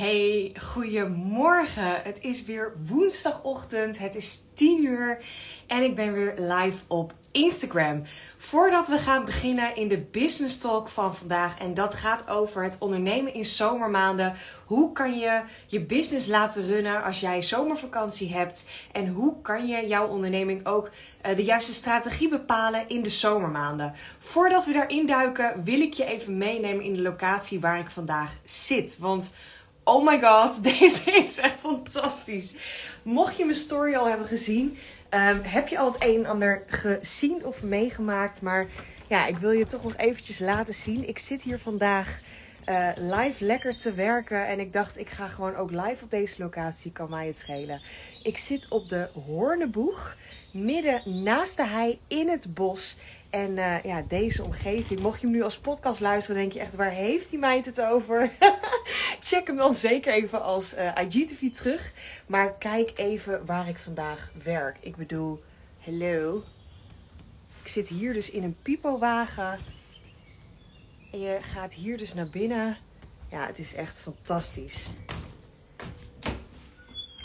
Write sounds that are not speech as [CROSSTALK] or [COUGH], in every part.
Hey, goedemorgen. Het is weer woensdagochtend. Het is 10 uur en ik ben weer live op Instagram. Voordat we gaan beginnen in de business talk van vandaag en dat gaat over het ondernemen in zomermaanden. Hoe kan je je business laten runnen als jij zomervakantie hebt en hoe kan je jouw onderneming ook uh, de juiste strategie bepalen in de zomermaanden. Voordat we daarin duiken wil ik je even meenemen in de locatie waar ik vandaag zit, want Oh my god, [LAUGHS] deze is echt fantastisch. Mocht je mijn story al hebben gezien, um, heb je al het een en ander gezien of meegemaakt. Maar ja, ik wil je toch nog eventjes laten zien. Ik zit hier vandaag uh, live lekker te werken. En ik dacht, ik ga gewoon ook live op deze locatie. Kan mij het schelen. Ik zit op de Hoorneboeg. Midden naast de hei in het bos. En uh, ja, deze omgeving, mocht je hem nu als podcast luisteren, denk je echt, waar heeft die meid het over? [LAUGHS] Check hem dan zeker even als uh, IGTV terug. Maar kijk even waar ik vandaag werk. Ik bedoel, hallo. Ik zit hier dus in een pipowagen. En je gaat hier dus naar binnen. Ja, het is echt fantastisch.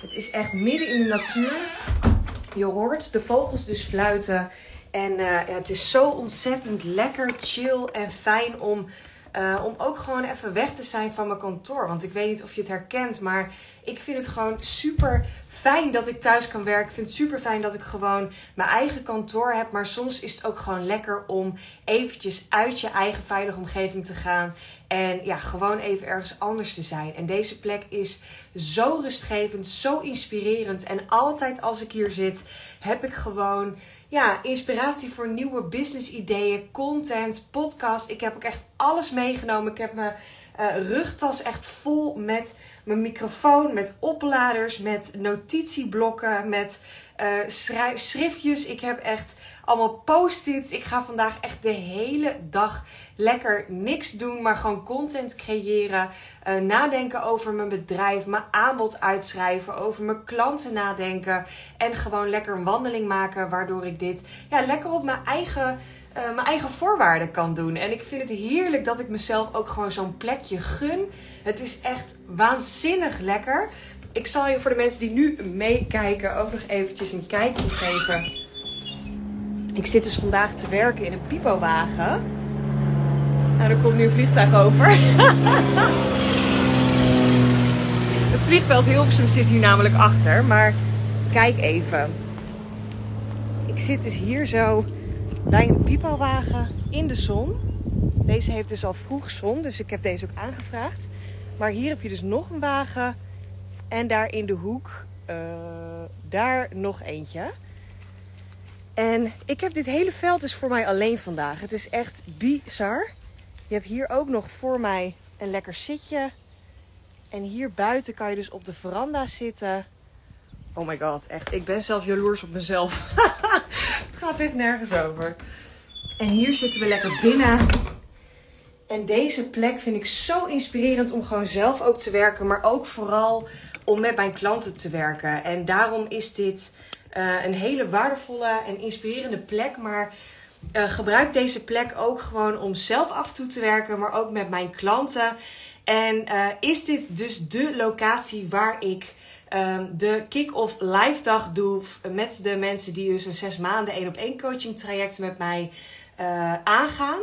Het is echt midden in de natuur. Je hoort de vogels dus fluiten. En ja, het is zo ontzettend lekker, chill en fijn om, uh, om ook gewoon even weg te zijn van mijn kantoor. Want ik weet niet of je het herkent, maar ik vind het gewoon super fijn dat ik thuis kan werken. Ik vind het super fijn dat ik gewoon mijn eigen kantoor heb. Maar soms is het ook gewoon lekker om eventjes uit je eigen veilige omgeving te gaan. En ja, gewoon even ergens anders te zijn. En deze plek is zo rustgevend, zo inspirerend. En altijd als ik hier zit, heb ik gewoon ja, inspiratie voor nieuwe business ideeën, content, podcast. Ik heb ook echt alles meegenomen. Ik heb mijn uh, rugtas echt vol met mijn microfoon, met opladers, met notitieblokken, met uh, schriftjes. Ik heb echt allemaal post-its. Ik ga vandaag echt de hele dag lekker niks doen, maar gewoon content creëren. Uh, nadenken over mijn bedrijf, mijn aanbod uitschrijven, over mijn klanten nadenken. En gewoon lekker een wandeling maken, waardoor ik dit ja, lekker op mijn eigen. Uh, mijn eigen voorwaarden kan doen. En ik vind het heerlijk dat ik mezelf ook gewoon zo'n plekje gun. Het is echt waanzinnig lekker. Ik zal je voor de mensen die nu meekijken ook nog eventjes een kijkje geven. Ik zit dus vandaag te werken in een pipowagen. Nou, er komt nu een vliegtuig over. [LAUGHS] Het vliegveld Hilversum zit hier namelijk achter. Maar kijk even. Ik zit dus hier zo bij een pipowagen in de zon. Deze heeft dus al vroeg zon, dus ik heb deze ook aangevraagd. Maar hier heb je dus nog een wagen. En daar in de hoek, uh, daar nog eentje. En ik heb dit hele veld dus voor mij alleen vandaag. Het is echt bizar. Je hebt hier ook nog voor mij een lekker zitje. En hier buiten kan je dus op de veranda zitten. Oh my god, echt. Ik ben zelf jaloers op mezelf. [LAUGHS] het gaat echt nergens over. En hier zitten we lekker binnen. En deze plek vind ik zo inspirerend om gewoon zelf ook te werken. Maar ook vooral om met mijn klanten te werken. En daarom is dit uh, een hele waardevolle en inspirerende plek. Maar uh, gebruik deze plek ook gewoon om zelf af en toe te werken, maar ook met mijn klanten. En uh, is dit dus de locatie waar ik uh, de kick-off live dag doe met de mensen die dus een zes maanden één op één coaching traject met mij uh, aangaan.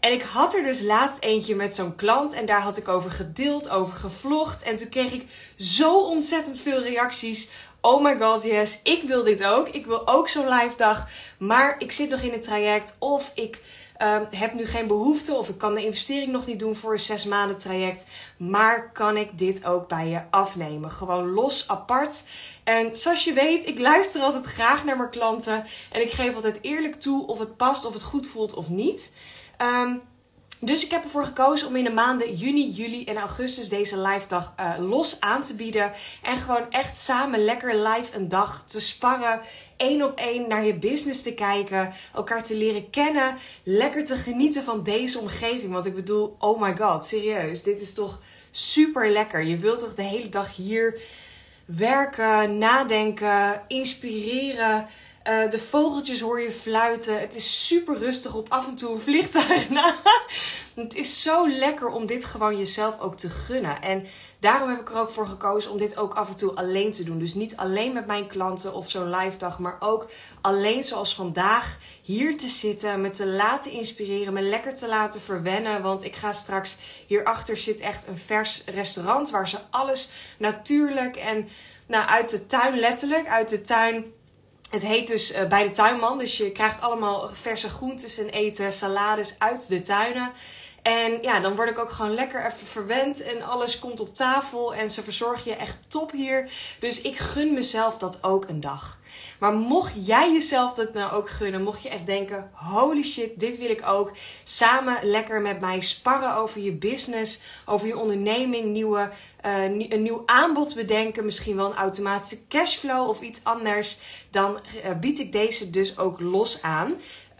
En ik had er dus laatst eentje met zo'n klant en daar had ik over gedeeld, over gevlogd. En toen kreeg ik zo ontzettend veel reacties oh my god, yes, ik wil dit ook. Ik wil ook zo'n live dag. Maar ik zit nog in het traject. Of ik um, heb nu geen behoefte. Of ik kan de investering nog niet doen voor een zes maanden traject. Maar kan ik dit ook bij je afnemen? Gewoon los, apart. En zoals je weet, ik luister altijd graag naar mijn klanten. En ik geef altijd eerlijk toe of het past, of het goed voelt of niet. Um, dus ik heb ervoor gekozen om in de maanden juni, juli en augustus deze live dag uh, los aan te bieden. En gewoon echt samen lekker live een dag te sparren. één op één naar je business te kijken. Elkaar te leren kennen. Lekker te genieten van deze omgeving. Want ik bedoel, oh my god, serieus. Dit is toch super lekker. Je wilt toch de hele dag hier werken, nadenken, inspireren. Uh, de vogeltjes hoor je fluiten. Het is super rustig op af en toe een vliegtuig [LAUGHS] het is zo lekker om dit gewoon jezelf ook te gunnen. En daarom heb ik er ook voor gekozen om dit ook af en toe alleen te doen. Dus niet alleen met mijn klanten of zo'n live dag, maar ook alleen zoals vandaag hier te zitten, me te laten inspireren, me lekker te laten verwennen. Want ik ga straks hierachter zit echt een vers restaurant waar ze alles natuurlijk en nou, uit de tuin, letterlijk uit de tuin. Het heet dus uh, bij de tuinman. Dus je krijgt allemaal verse groentes en eten, salades uit de tuinen. En ja, dan word ik ook gewoon lekker even verwend en alles komt op tafel en ze verzorgen je echt top hier. Dus ik gun mezelf dat ook een dag. Maar mocht jij jezelf dat nou ook gunnen, mocht je echt denken: holy shit, dit wil ik ook. Samen lekker met mij sparren over je business, over je onderneming, nieuwe, uh, een nieuw aanbod bedenken, misschien wel een automatische cashflow of iets anders. Dan uh, bied ik deze dus ook los aan.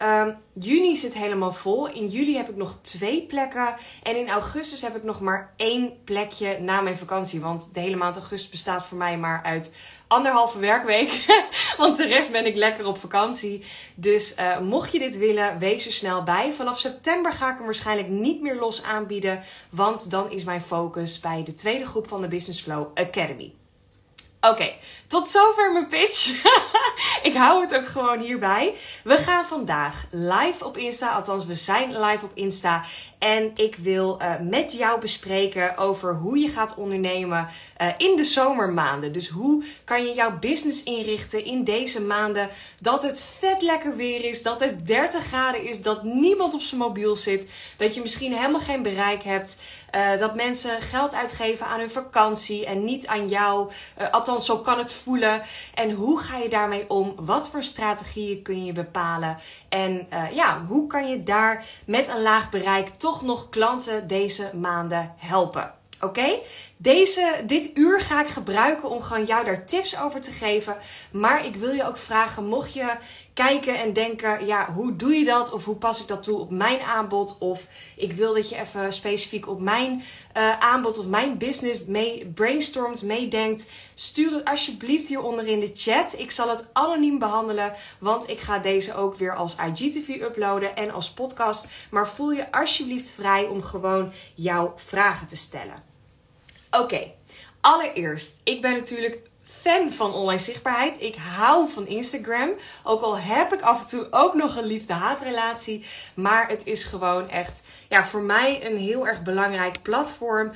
Um, juni zit helemaal vol. In juli heb ik nog twee plekken. En in augustus heb ik nog maar één plekje na mijn vakantie. Want de hele maand augustus bestaat voor mij maar uit anderhalve werkweek. [LAUGHS] Want de rest ben ik lekker op vakantie. Dus uh, mocht je dit willen, wees er snel bij. Vanaf september ga ik hem waarschijnlijk niet meer los aanbieden. Want dan is mijn focus bij de tweede groep van de Business Flow Academy. Oké, tot zover mijn pitch. [LAUGHS] ik hou het ook gewoon hierbij. We gaan vandaag live op Insta, althans we zijn live op Insta. En ik wil uh, met jou bespreken over hoe je gaat ondernemen uh, in de zomermaanden. Dus hoe kan je jouw business inrichten in deze maanden dat het vet lekker weer is, dat het 30 graden is, dat niemand op zijn mobiel zit, dat je misschien helemaal geen bereik hebt. Uh, dat mensen geld uitgeven aan hun vakantie en niet aan jou. Althans, zo kan het En hoe ga je daarmee om? Wat voor strategieën kun je bepalen? En uh, ja, hoe kan je daar met een laag bereik toch nog klanten deze maanden helpen? Oké? Deze, dit uur ga ik gebruiken om gewoon jou daar tips over te geven. Maar ik wil je ook vragen, mocht je kijken en denken, ja, hoe doe je dat? Of hoe pas ik dat toe op mijn aanbod? Of ik wil dat je even specifiek op mijn uh, aanbod of mijn business mee brainstormt, meedenkt. Stuur het alsjeblieft hieronder in de chat. Ik zal het anoniem behandelen, want ik ga deze ook weer als IGTV uploaden en als podcast. Maar voel je alsjeblieft vrij om gewoon jouw vragen te stellen. Oké, allereerst, ik ben natuurlijk fan van online zichtbaarheid. Ik hou van Instagram. Ook al heb ik af en toe ook nog een liefde-haatrelatie. Maar het is gewoon echt ja, voor mij een heel erg belangrijk platform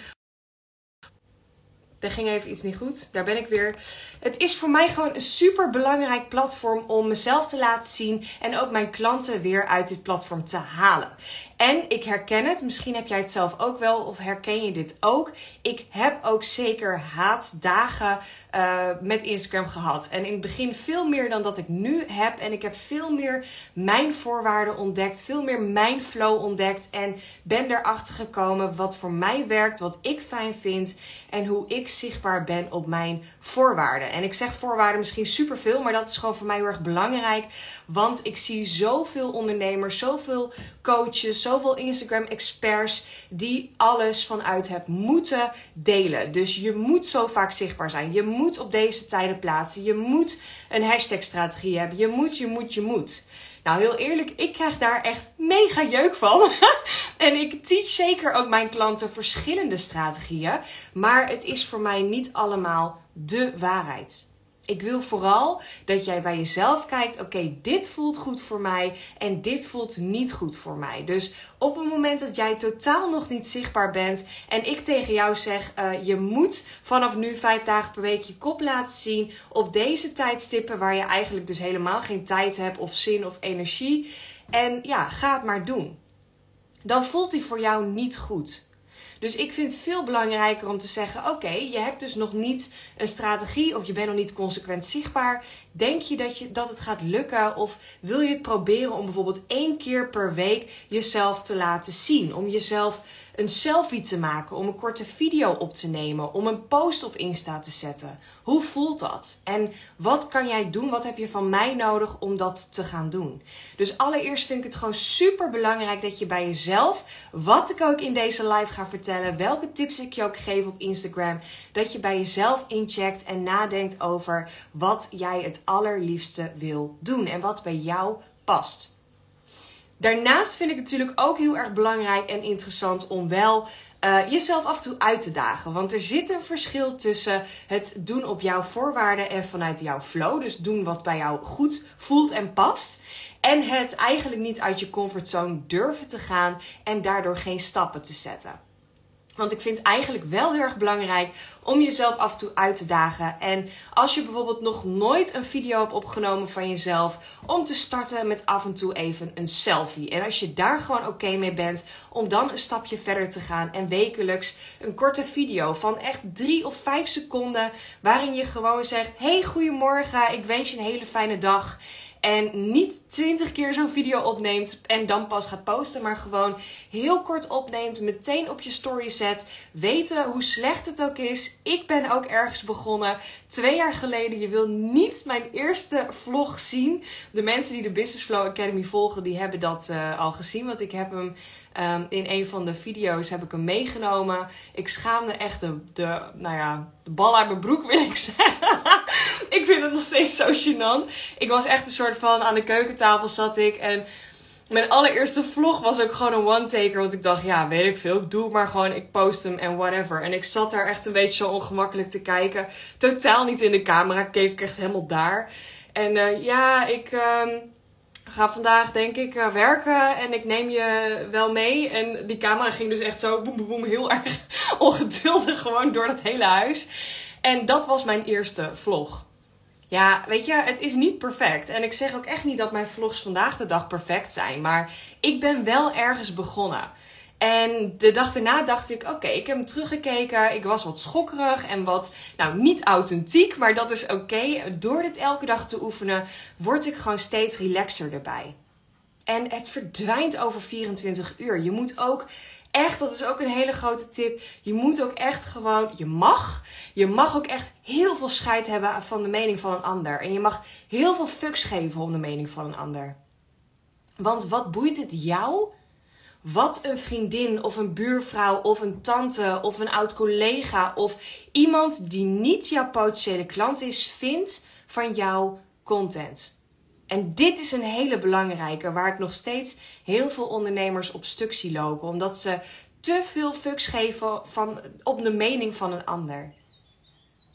er ging even iets niet goed. Daar ben ik weer. Het is voor mij gewoon een super belangrijk platform om mezelf te laten zien en ook mijn klanten weer uit dit platform te halen. En ik herken het, misschien heb jij het zelf ook wel of herken je dit ook. Ik heb ook zeker haatdagen uh, met Instagram gehad. En in het begin veel meer dan dat ik nu heb. En ik heb veel meer mijn voorwaarden ontdekt, veel meer mijn flow ontdekt. En ben erachter gekomen wat voor mij werkt, wat ik fijn vind en hoe ik zichtbaar ben op mijn voorwaarden. En ik zeg voorwaarden misschien superveel, maar dat is gewoon voor mij heel erg belangrijk. Want ik zie zoveel ondernemers, zoveel coaches, zoveel Instagram-experts die alles vanuit het moeten delen. Dus je moet zo vaak zichtbaar zijn. Je moet op deze tijden plaatsen. Je moet een hashtag-strategie hebben. Je moet, je moet, je moet. Nou, heel eerlijk, ik krijg daar echt mega jeuk van. [LAUGHS] en ik teach zeker ook mijn klanten verschillende strategieën. Maar het is voor mij niet allemaal de waarheid. Ik wil vooral dat jij bij jezelf kijkt: oké, dit voelt goed voor mij en dit voelt niet goed voor mij. Dus op het moment dat jij totaal nog niet zichtbaar bent en ik tegen jou zeg: uh, je moet vanaf nu vijf dagen per week je kop laten zien op deze tijdstippen waar je eigenlijk dus helemaal geen tijd hebt of zin of energie. En ja, ga het maar doen. Dan voelt die voor jou niet goed. Dus ik vind het veel belangrijker om te zeggen: oké, je hebt dus nog niet een strategie of je bent nog niet consequent zichtbaar. Denk je dat, je dat het gaat lukken? Of wil je het proberen om bijvoorbeeld één keer per week jezelf te laten zien? Om jezelf een selfie te maken, om een korte video op te nemen, om een post op Insta te zetten. Hoe voelt dat? En wat kan jij doen? Wat heb je van mij nodig om dat te gaan doen? Dus allereerst vind ik het gewoon super belangrijk dat je bij jezelf, wat ik ook in deze live ga vertellen, welke tips ik je ook geef op Instagram, dat je bij jezelf incheckt en nadenkt over wat jij het allerliefste wil doen en wat bij jou past. Daarnaast vind ik het natuurlijk ook heel erg belangrijk en interessant om wel uh, jezelf af en toe uit te dagen. Want er zit een verschil tussen het doen op jouw voorwaarden en vanuit jouw flow. Dus doen wat bij jou goed voelt en past. En het eigenlijk niet uit je comfortzone durven te gaan en daardoor geen stappen te zetten. Want ik vind eigenlijk wel heel erg belangrijk om jezelf af en toe uit te dagen. En als je bijvoorbeeld nog nooit een video hebt opgenomen van jezelf, om te starten met af en toe even een selfie. En als je daar gewoon oké mee bent, om dan een stapje verder te gaan en wekelijks een korte video van echt drie of vijf seconden, waarin je gewoon zegt: Hey, goedemorgen, ik wens je een hele fijne dag. En niet twintig keer zo'n video opneemt en dan pas gaat posten. Maar gewoon heel kort opneemt. Meteen op je story zet. Weten hoe slecht het ook is. Ik ben ook ergens begonnen. Twee jaar geleden. Je wil niet mijn eerste vlog zien. De mensen die de Business Flow Academy volgen, die hebben dat uh, al gezien. Want ik heb hem um, in een van de video's heb ik hem meegenomen. Ik schaamde echt de, de, nou ja, de bal uit mijn broek, [LAUGHS] wil ik zeggen. ik vind het nog steeds zo gênant. Ik was echt een soort van aan de keukentafel zat ik en mijn allereerste vlog was ook gewoon een one-taker. Want ik dacht, ja, weet ik veel. Ik doe het maar gewoon. Ik post hem en whatever. En ik zat daar echt een beetje zo ongemakkelijk te kijken. Totaal niet in de camera. Keek ik echt helemaal daar. En uh, ja, ik uh, ga vandaag denk ik uh, werken. En ik neem je wel mee. En die camera ging dus echt zo boem boem boem. Heel erg [LAUGHS] ongeduldig gewoon door het hele huis. En dat was mijn eerste vlog. Ja, weet je, het is niet perfect. En ik zeg ook echt niet dat mijn vlogs vandaag de dag perfect zijn. Maar ik ben wel ergens begonnen. En de dag daarna dacht ik: oké, ik heb hem teruggekeken. Ik was wat schokkerig en wat, nou, niet authentiek, maar dat is oké. Door dit elke dag te oefenen, word ik gewoon steeds relaxer erbij. En het verdwijnt over 24 uur. Je moet ook echt, dat is ook een hele grote tip. Je moet ook echt gewoon, je mag, je mag ook echt heel veel scheid hebben van de mening van een ander. En je mag heel veel fucks geven om de mening van een ander. Want wat boeit het jou? Wat een vriendin of een buurvrouw of een tante of een oud collega of iemand die niet jouw potentiële klant is, vindt van jouw content. En dit is een hele belangrijke, waar ik nog steeds heel veel ondernemers op stuk zie lopen. Omdat ze te veel fucks geven van, op de mening van een ander.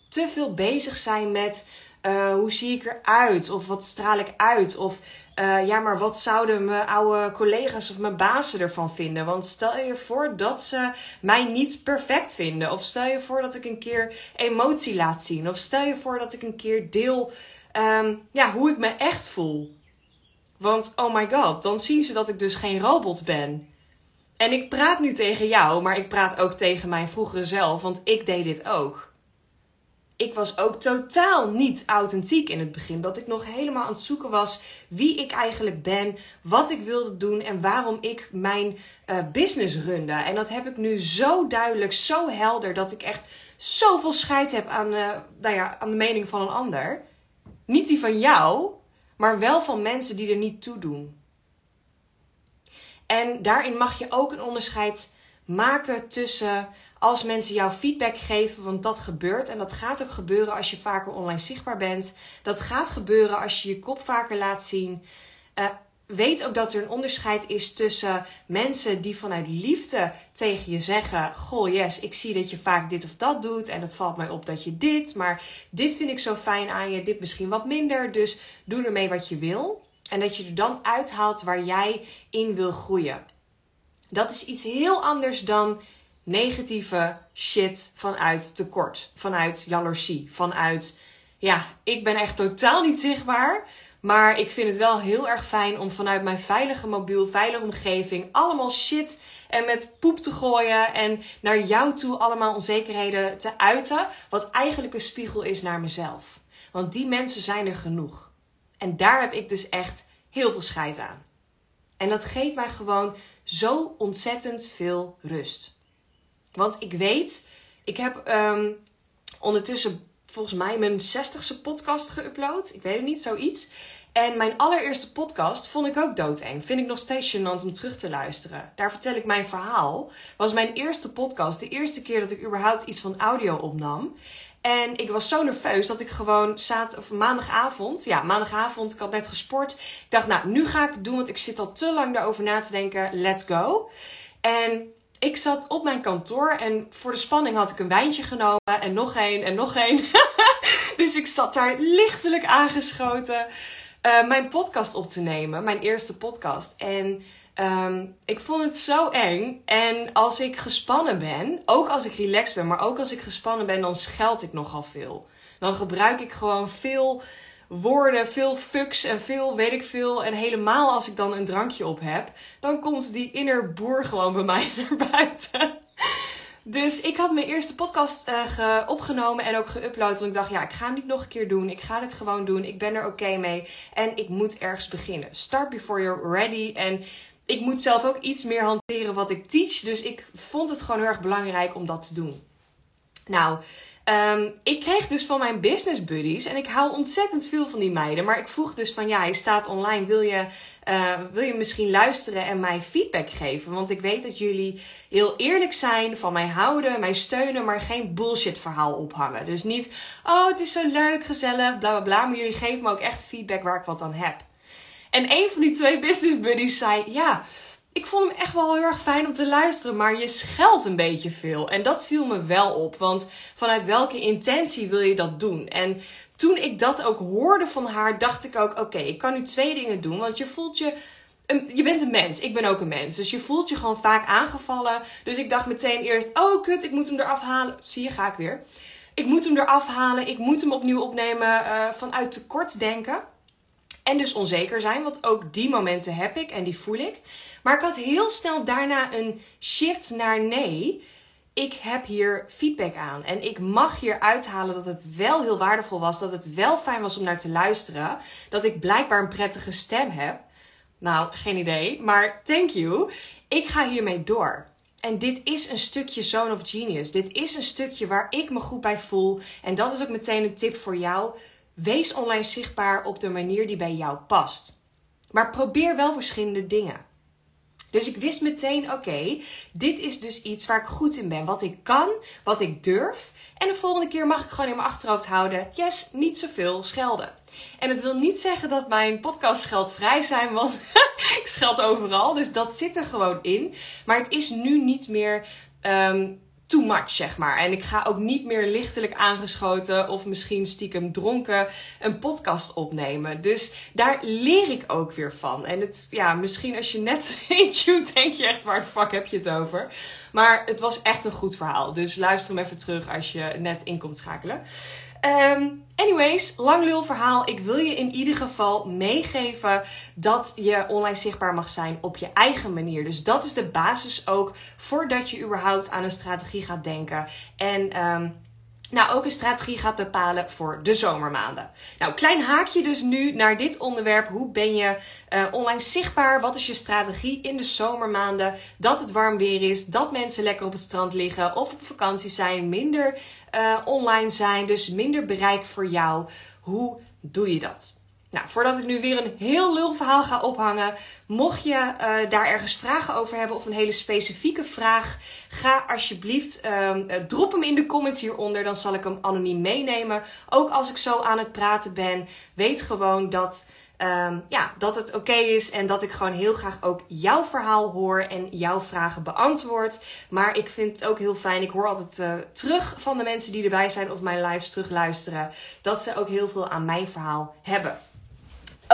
Te veel bezig zijn met uh, hoe zie ik eruit? Of wat straal ik uit? Of uh, ja, maar wat zouden mijn oude collega's of mijn bazen ervan vinden? Want stel je voor dat ze mij niet perfect vinden. Of stel je voor dat ik een keer emotie laat zien. Of stel je voor dat ik een keer deel um, ja, hoe ik me echt voel. Want oh my god, dan zien ze dat ik dus geen robot ben. En ik praat nu tegen jou, maar ik praat ook tegen mijn vroegere zelf, want ik deed dit ook. Ik was ook totaal niet authentiek in het begin. Dat ik nog helemaal aan het zoeken was wie ik eigenlijk ben, wat ik wilde doen en waarom ik mijn uh, business runde. En dat heb ik nu zo duidelijk, zo helder, dat ik echt zoveel scheid heb aan, uh, nou ja, aan de mening van een ander. Niet die van jou, maar wel van mensen die er niet toe doen. En daarin mag je ook een onderscheid maken tussen als mensen jou feedback geven, want dat gebeurt. En dat gaat ook gebeuren als je vaker online zichtbaar bent. Dat gaat gebeuren als je je kop vaker laat zien. Uh, weet ook dat er een onderscheid is tussen mensen die vanuit liefde tegen je zeggen: Goh, yes, ik zie dat je vaak dit of dat doet. En het valt mij op dat je dit. Maar dit vind ik zo fijn aan je, dit misschien wat minder. Dus doe ermee wat je wil. En dat je er dan uithaalt waar jij in wil groeien. Dat is iets heel anders dan negatieve shit vanuit tekort, vanuit jaloezie, vanuit ja, ik ben echt totaal niet zichtbaar. Maar ik vind het wel heel erg fijn om vanuit mijn veilige mobiel, veilige omgeving allemaal shit en met poep te gooien en naar jou toe allemaal onzekerheden te uiten. Wat eigenlijk een spiegel is naar mezelf. Want die mensen zijn er genoeg. En daar heb ik dus echt heel veel scheid aan. En dat geeft mij gewoon zo ontzettend veel rust. Want ik weet, ik heb ehm, ondertussen volgens mij mijn 60ste podcast geüpload. Ik weet het niet, zoiets. En mijn allereerste podcast vond ik ook doodeng. Vind ik nog steeds gênant om terug te luisteren. Daar vertel ik mijn verhaal. Was mijn eerste podcast. De eerste keer dat ik überhaupt iets van audio opnam. En ik was zo nerveus dat ik gewoon zat, of maandagavond, ja, maandagavond, ik had net gesport. Ik dacht, nou, nu ga ik het doen, want ik zit al te lang daarover na te denken. Let's go. En ik zat op mijn kantoor en voor de spanning had ik een wijntje genomen en nog één en nog één. [LAUGHS] dus ik zat daar lichtelijk aangeschoten uh, mijn podcast op te nemen, mijn eerste podcast. En um, ik vond het zo eng. En als ik gespannen ben, ook als ik relaxed ben, maar ook als ik gespannen ben, dan scheld ik nogal veel. Dan gebruik ik gewoon veel woorden, veel fucks en veel weet ik veel. En helemaal als ik dan een drankje op heb, dan komt die inner boer gewoon bij mij [LAUGHS] naar buiten. Dus ik had mijn eerste podcast uh, opgenomen en ook geüpload. Want ik dacht, ja, ik ga hem niet nog een keer doen. Ik ga dit gewoon doen. Ik ben er oké mee. En ik moet ergens beginnen. Start before you're ready. En ik moet zelf ook iets meer hanteren wat ik teach. Dus ik vond het gewoon heel erg belangrijk om dat te doen. Nou, Um, ik kreeg dus van mijn business buddies, en ik hou ontzettend veel van die meiden, maar ik vroeg dus van ja, je staat online, wil je, uh, wil je misschien luisteren en mij feedback geven? Want ik weet dat jullie heel eerlijk zijn, van mij houden, mij steunen, maar geen bullshit verhaal ophangen. Dus niet, oh het is zo leuk, gezellig, bla bla bla, maar jullie geven me ook echt feedback waar ik wat aan heb. En een van die twee business buddies zei, ja, ik vond hem echt wel heel erg fijn om te luisteren, maar je scheldt een beetje veel. En dat viel me wel op, want vanuit welke intentie wil je dat doen? En toen ik dat ook hoorde van haar, dacht ik ook: oké, ik kan nu twee dingen doen, want je voelt je. Je bent een mens, ik ben ook een mens. Dus je voelt je gewoon vaak aangevallen. Dus ik dacht meteen eerst: oh kut, ik moet hem eraf halen. Zie je, ga ik weer. Ik moet hem eraf halen, ik moet hem opnieuw opnemen uh, vanuit tekort denken. En dus onzeker zijn, want ook die momenten heb ik en die voel ik. Maar ik had heel snel daarna een shift naar nee. Ik heb hier feedback aan. En ik mag hier uithalen dat het wel heel waardevol was. Dat het wel fijn was om naar te luisteren. Dat ik blijkbaar een prettige stem heb. Nou, geen idee. Maar thank you. Ik ga hiermee door. En dit is een stukje Zone of Genius. Dit is een stukje waar ik me goed bij voel. En dat is ook meteen een tip voor jou. Wees online zichtbaar op de manier die bij jou past. Maar probeer wel verschillende dingen. Dus ik wist meteen, oké, dit is dus iets waar ik goed in ben. Wat ik kan, wat ik durf. En de volgende keer mag ik gewoon in mijn achterhoofd houden, yes, niet zoveel schelden. En het wil niet zeggen dat mijn podcast scheldvrij zijn, want [LAUGHS] ik scheld overal. Dus dat zit er gewoon in. Maar het is nu niet meer um, too much, zeg maar. En ik ga ook niet meer lichtelijk aangeschoten of misschien stiekem dronken een podcast opnemen. Dus daar leer ik ook weer van. En het, ja, misschien als je net [LAUGHS] intuned, denk je echt, waar de fuck heb je het over? Maar het was echt een goed verhaal. Dus luister hem even terug als je net in komt schakelen. Um, anyways, lang lul verhaal. Ik wil je in ieder geval meegeven dat je online zichtbaar mag zijn op je eigen manier. Dus dat is de basis ook voordat je überhaupt aan een strategie gaat denken. En um, nou ook een strategie gaat bepalen voor de zomermaanden. Nou, klein haakje dus nu naar dit onderwerp. Hoe ben je uh, online zichtbaar? Wat is je strategie in de zomermaanden? Dat het warm weer is, dat mensen lekker op het strand liggen of op vakantie zijn, minder uh, online zijn, dus minder bereik voor jou. Hoe doe je dat? Nou, voordat ik nu weer een heel lul verhaal ga ophangen, mocht je uh, daar ergens vragen over hebben of een hele specifieke vraag, ga alsjeblieft um, drop hem in de comments hieronder. Dan zal ik hem anoniem meenemen. Ook als ik zo aan het praten ben, weet gewoon dat um, ja, dat het oké is en dat ik gewoon heel graag ook jouw verhaal hoor en jouw vragen beantwoord. Maar ik vind het ook heel fijn. Ik hoor altijd uh, terug van de mensen die erbij zijn of mijn lives terugluisteren. Dat ze ook heel veel aan mijn verhaal hebben.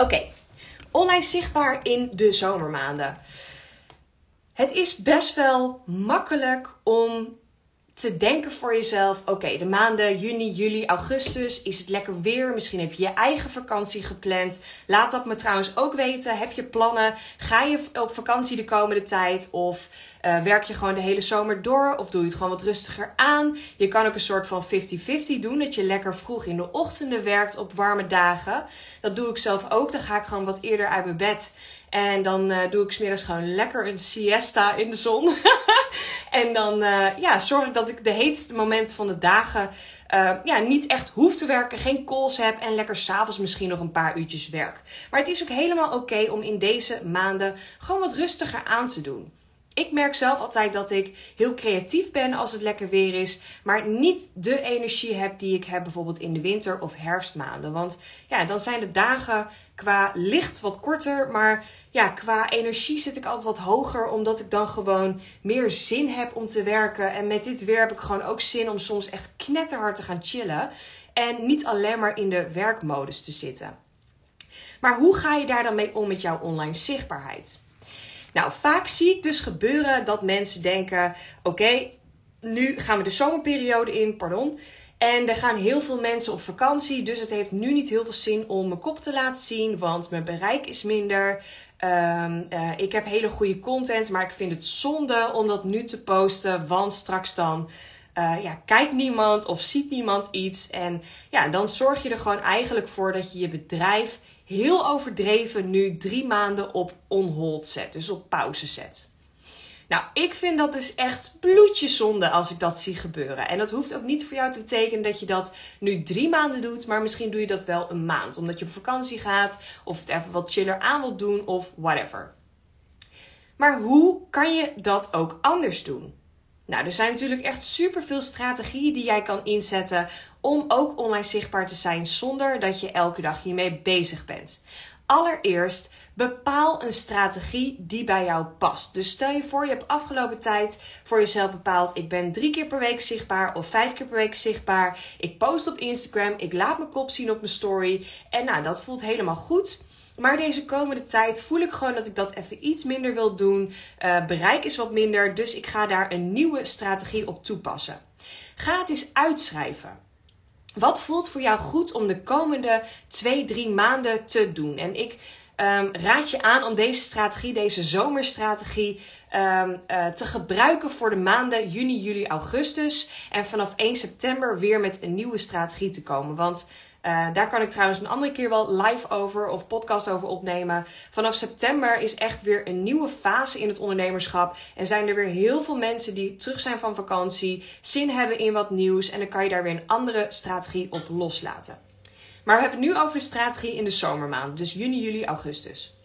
Oké, online zichtbaar in de zomermaanden. Het is best wel makkelijk om te denken voor jezelf: oké, de maanden juni, juli, augustus is het lekker weer. Misschien heb je je eigen vakantie gepland. Laat dat me trouwens ook weten. Heb je plannen? Ga je op vakantie de komende tijd? Of uh, werk je gewoon de hele zomer door? Of doe je het gewoon wat rustiger aan? Je kan ook een soort van 50-50 doen. Dat je lekker vroeg in de ochtenden werkt op warme dagen. Dat doe ik zelf ook. Dan ga ik gewoon wat eerder uit mijn bed. En dan uh, doe ik smiddags gewoon lekker een siesta in de zon. [LAUGHS] [LAUGHS] en dan uh, ja, zorg ik dat ik de heetste momenten van de dagen uh, ja, niet echt hoef te werken, geen calls heb en lekker s'avonds misschien nog een paar uurtjes werk. Maar het is ook helemaal oké om in deze maanden gewoon wat rustiger aan te doen. Ik merk zelf altijd dat ik heel creatief ben als het lekker weer is, maar niet de energie heb die ik heb bijvoorbeeld in de winter- of herfstmaanden. Want ja, dan zijn de dagen qua licht wat korter, maar ja, qua energie zit ik altijd wat hoger, omdat ik dan gewoon meer zin heb om te werken. En met dit weer heb ik gewoon ook zin om soms echt knetterhard te gaan chillen en niet alleen maar in de werkmodus te zitten. Maar hoe ga je daar dan mee om met jouw online zichtbaarheid? Nou, vaak zie ik dus gebeuren dat mensen denken: oké, nu gaan we de zomerperiode in, pardon. En er gaan heel veel mensen op vakantie, dus het heeft nu niet heel veel zin om mijn kop te laten zien, want mijn bereik is minder. Um, uh, ik heb hele goede content, maar ik vind het zonde om dat nu te posten, want straks dan uh, ja, kijkt niemand of ziet niemand iets. En ja, dan zorg je er gewoon eigenlijk voor dat je je bedrijf heel overdreven nu drie maanden op on hold zet. Dus op pauze zet. Nou, ik vind dat dus echt bloedjeszonde als ik dat zie gebeuren. En dat hoeft ook niet voor jou te betekenen dat je dat nu drie maanden doet, maar misschien doe je dat wel een maand. Omdat je op vakantie gaat, of het even wat chiller aan wilt doen, of whatever. Maar hoe kan je dat ook anders doen? Nou, er zijn natuurlijk echt superveel strategieën die jij kan inzetten om ook online zichtbaar te zijn zonder dat je elke dag hiermee bezig bent. Allereerst bepaal een strategie die bij jou past. Dus stel je voor, je hebt afgelopen tijd voor jezelf bepaald: ik ben drie keer per week zichtbaar of vijf keer per week zichtbaar. Ik post op Instagram, ik laat mijn kop zien op mijn story. En nou, dat voelt helemaal goed. Maar deze komende tijd voel ik gewoon dat ik dat even iets minder wil doen. Uh, bereik is wat minder, dus ik ga daar een nieuwe strategie op toepassen. Ga het eens uitschrijven. Wat voelt voor jou goed om de komende twee, drie maanden te doen? En ik um, raad je aan om deze strategie, deze zomerstrategie, um, uh, te gebruiken voor de maanden juni, juli, augustus. En vanaf 1 september weer met een nieuwe strategie te komen. Want uh, daar kan ik trouwens een andere keer wel live over of podcast over opnemen. Vanaf september is echt weer een nieuwe fase in het ondernemerschap. En zijn er weer heel veel mensen die terug zijn van vakantie, zin hebben in wat nieuws. En dan kan je daar weer een andere strategie op loslaten. Maar we hebben het nu over de strategie in de zomermaanden, dus juni, juli, augustus.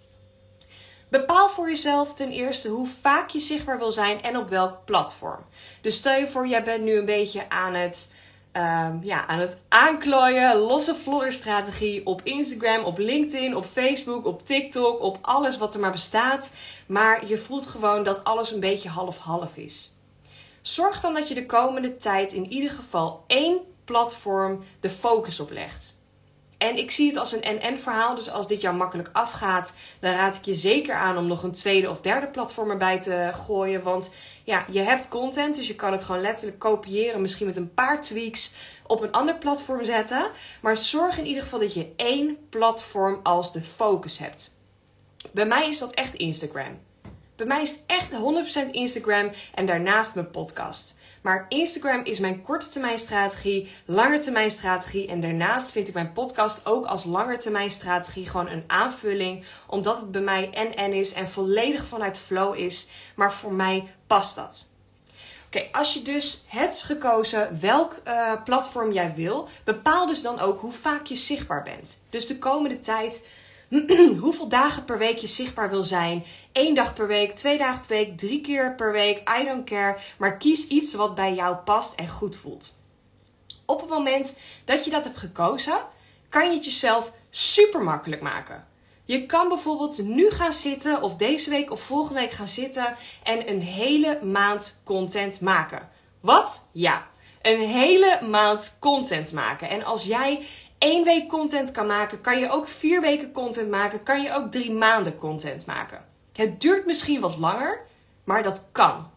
Bepaal voor jezelf ten eerste hoe vaak je zichtbaar wil zijn en op welk platform. Dus stel je voor, jij bent nu een beetje aan het um, ja, aan het aanklooien. Losse strategie op Instagram, op LinkedIn, op Facebook, op TikTok, op alles wat er maar bestaat. Maar je voelt gewoon dat alles een beetje half-half is. Zorg dan dat je de komende tijd in ieder geval één platform de focus op legt. En ik zie het als een en-en verhaal. Dus als dit jou makkelijk afgaat, dan raad ik je zeker aan om nog een tweede of derde platform erbij te gooien. Want ja, je hebt content, dus je kan het gewoon letterlijk kopiëren. Misschien met een paar tweaks op een ander platform zetten. Maar zorg in ieder geval dat je één platform als de focus hebt. Bij mij is dat echt Instagram. Bij mij is het echt 100% Instagram en daarnaast mijn podcast. Maar Instagram is mijn korte termijn strategie, lange termijn strategie. En daarnaast vind ik mijn podcast ook als lange termijn strategie gewoon een aanvulling. Omdat het bij mij en en is en volledig vanuit flow is. Maar voor mij past dat. Oké, als je dus hebt gekozen welk uh, platform jij wil, bepaal dus dan ook hoe vaak je zichtbaar bent. Dus de komende tijd [CLEARS THROAT] hoeveel dagen per week je zichtbaar wil zijn. Eén dag per week, twee dagen per week, drie keer per week. I don't care. Maar kies iets wat bij jou past en goed voelt. Op het moment dat je dat hebt gekozen, kan je het jezelf super makkelijk maken. Je kan bijvoorbeeld nu gaan zitten, of deze week of volgende week gaan zitten en een hele maand content maken. Wat? Ja, een hele maand content maken. En als jij één week content kan maken, kan je ook vier weken content maken, kan je ook drie maanden content maken. Het duurt misschien wat langer, maar dat kan.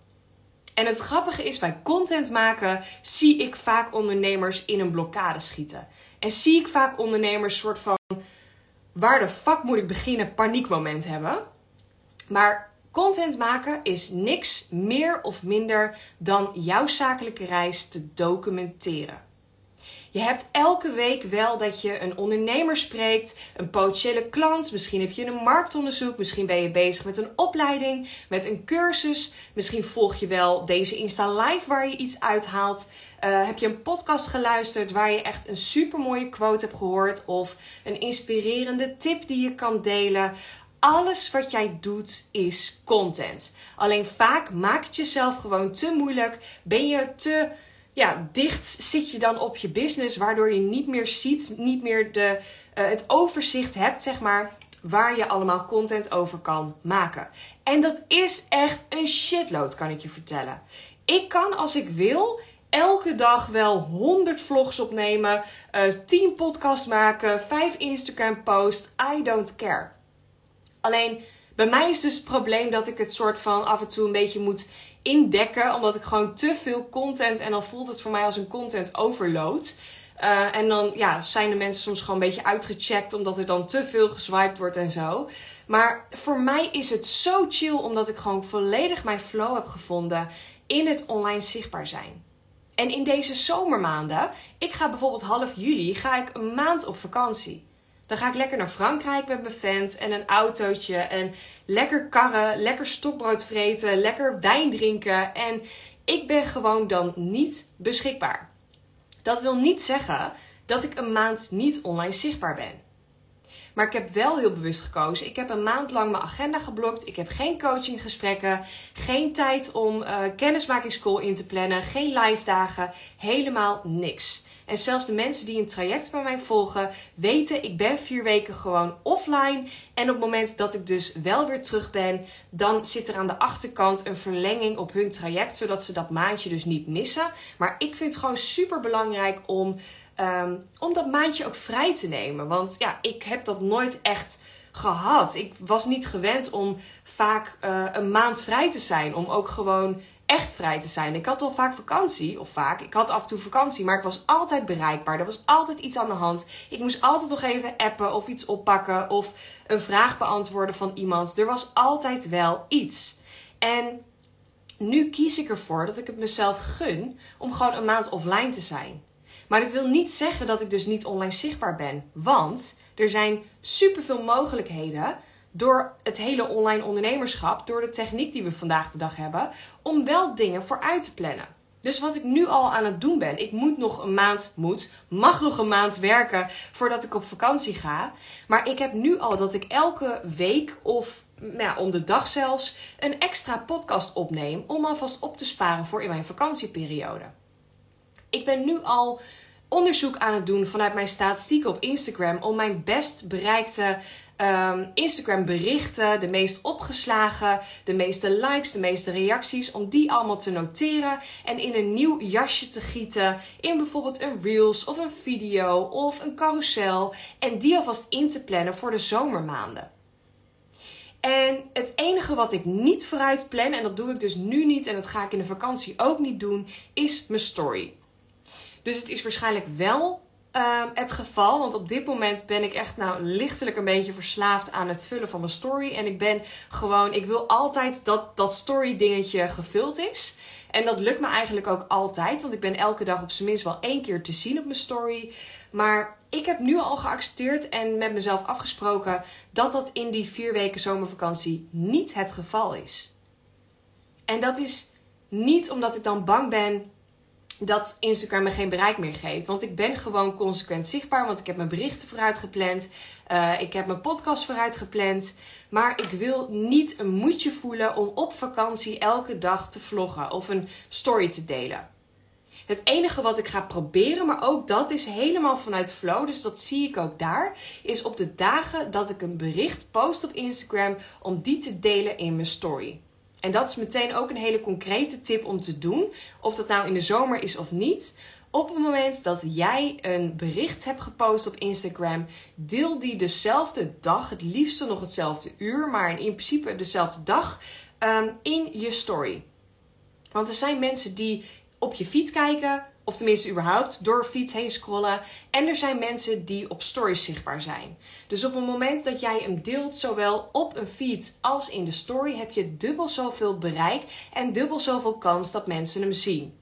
En het grappige is, bij content maken zie ik vaak ondernemers in een blokkade schieten. En zie ik vaak ondernemers soort van, waar de fuck moet ik beginnen, paniekmoment hebben. Maar content maken is niks meer of minder dan jouw zakelijke reis te documenteren. Je hebt elke week wel dat je een ondernemer spreekt, een potentiële klant. Misschien heb je een marktonderzoek. Misschien ben je bezig met een opleiding, met een cursus. Misschien volg je wel deze Insta Live waar je iets uithaalt. Uh, heb je een podcast geluisterd waar je echt een super mooie quote hebt gehoord? Of een inspirerende tip die je kan delen? Alles wat jij doet is content. Alleen vaak maakt het jezelf gewoon te moeilijk. Ben je te ja, dicht zit je dan op je business, waardoor je niet meer ziet, niet meer de, uh, het overzicht hebt, zeg maar, waar je allemaal content over kan maken. En dat is echt een shitload, kan ik je vertellen. Ik kan als ik wil elke dag wel 100 vlogs opnemen, uh, eh, 10 podcasts maken, 5 Instagram posts. I don't care. Alleen bij mij is dus het probleem dat ik het soort van af en toe een beetje moet indekken. Omdat ik gewoon te veel content. En dan voelt het voor mij als een content overload. Uh, en dan ja, zijn de mensen soms gewoon een beetje uitgecheckt. Omdat er dan te veel geswiped wordt en zo. Maar voor mij is het zo chill. Omdat ik gewoon volledig mijn flow heb gevonden in het online zichtbaar zijn. En in deze zomermaanden, ik ga bijvoorbeeld half juli, ga ik een maand op vakantie. Dan ga ik lekker naar Frankrijk met mijn vent en een autootje. En lekker karren, lekker stokbrood vreten, lekker wijn drinken. En ik ben gewoon dan niet beschikbaar. Dat wil niet zeggen dat ik een maand niet online zichtbaar ben. Maar ik heb wel heel bewust gekozen. Ik heb een maand lang mijn agenda geblokt. Ik heb geen coachinggesprekken. Geen tijd om uh, kennismakingscall in te plannen. Geen live dagen. Helemaal niks. En zelfs de mensen die een traject bij mij volgen, weten ik ben vier weken gewoon offline. En op het moment dat ik dus wel weer terug ben, dan zit er aan de achterkant een verlenging op hun traject, zodat ze dat maandje dus niet missen. Maar ik vind het gewoon super belangrijk om, um, om dat maandje ook vrij te nemen. Want ja, ik heb dat nooit echt gehad. Ik was niet gewend om vaak uh, een maand vrij te zijn. Om ook gewoon echt vrij te zijn. Ik had al vaak vakantie, of vaak, ik had af en toe vakantie, maar ik was altijd bereikbaar. Er was altijd iets aan de hand. Ik moest altijd nog even appen of iets oppakken of een vraag beantwoorden van iemand. Er was altijd wel iets. En nu kies ik ervoor dat ik het mezelf gun om gewoon een maand offline te zijn. Maar dit wil niet zeggen dat ik dus niet online zichtbaar ben. Want er zijn superveel mogelijkheden door het hele online ondernemerschap, door de techniek die we vandaag de dag hebben, om wel dingen vooruit te plannen. Dus wat ik nu al aan het doen ben, ik moet nog een maand, moet, mag nog een maand werken voordat ik op vakantie ga. Maar ik heb nu al dat ik elke week of nou ja, om de dag zelfs een extra podcast opneem om alvast op te sparen voor in mijn vakantieperiode. Ik ben nu al onderzoek aan het doen vanuit mijn statistieken op Instagram om mijn best bereikte um, Instagram berichten, de meest opgeslagen, de meeste likes, de meeste reacties, om die allemaal te noteren en in een nieuw jasje te gieten. In bijvoorbeeld een reels of een video of een carousel. En die alvast in te plannen voor de zomermaanden. En het enige wat ik niet vooruit plan, en dat doe ik dus nu niet en dat ga ik in de vakantie ook niet doen, is mijn story. Dus het is waarschijnlijk wel Ehm, het geval. Want op dit moment ben ik echt nou lichtelijk een beetje verslaafd aan het vullen van mijn story. En ik ben gewoon, ik wil altijd dat dat story dingetje gevuld is. En dat lukt me eigenlijk ook altijd. Want ik ben elke dag op zijn minst wel één keer te zien op mijn story. Maar ik heb nu al geaccepteerd en met mezelf afgesproken dat dat in die vier weken zomervakantie niet het geval is. En dat is niet omdat ik dan bang ben dat Instagram me geen bereik meer geeft. Want ik ben gewoon consequent zichtbaar. Want ik heb mijn berichten vooruit gepland. Uh, ik heb mijn podcast vooruit gepland. Maar ik wil niet een moedje voelen om op vakantie elke dag te vloggen of een story te delen. Het enige wat ik ga proberen, maar ook dat is helemaal vanuit flow, dus dat zie ik ook daar, is op de dagen dat ik een bericht post op Instagram om die te delen in mijn story. En dat is meteen ook een hele concrete tip om te doen. Of dat nou in de zomer is of niet. Op het moment dat jij een bericht hebt gepost op Instagram, deel die dezelfde dag, het liefste nog hetzelfde uur, maar in principe dezelfde dag, um, in je story. Want er zijn mensen die op je feed kijken, of tenminste überhaupt door feeds heen scrollen. En er zijn mensen die op stories zichtbaar zijn. Dus op het moment dat jij hem deelt, zowel op een feed als in de story, heb je dubbel zoveel bereik en dubbel zoveel kans dat mensen hem zien.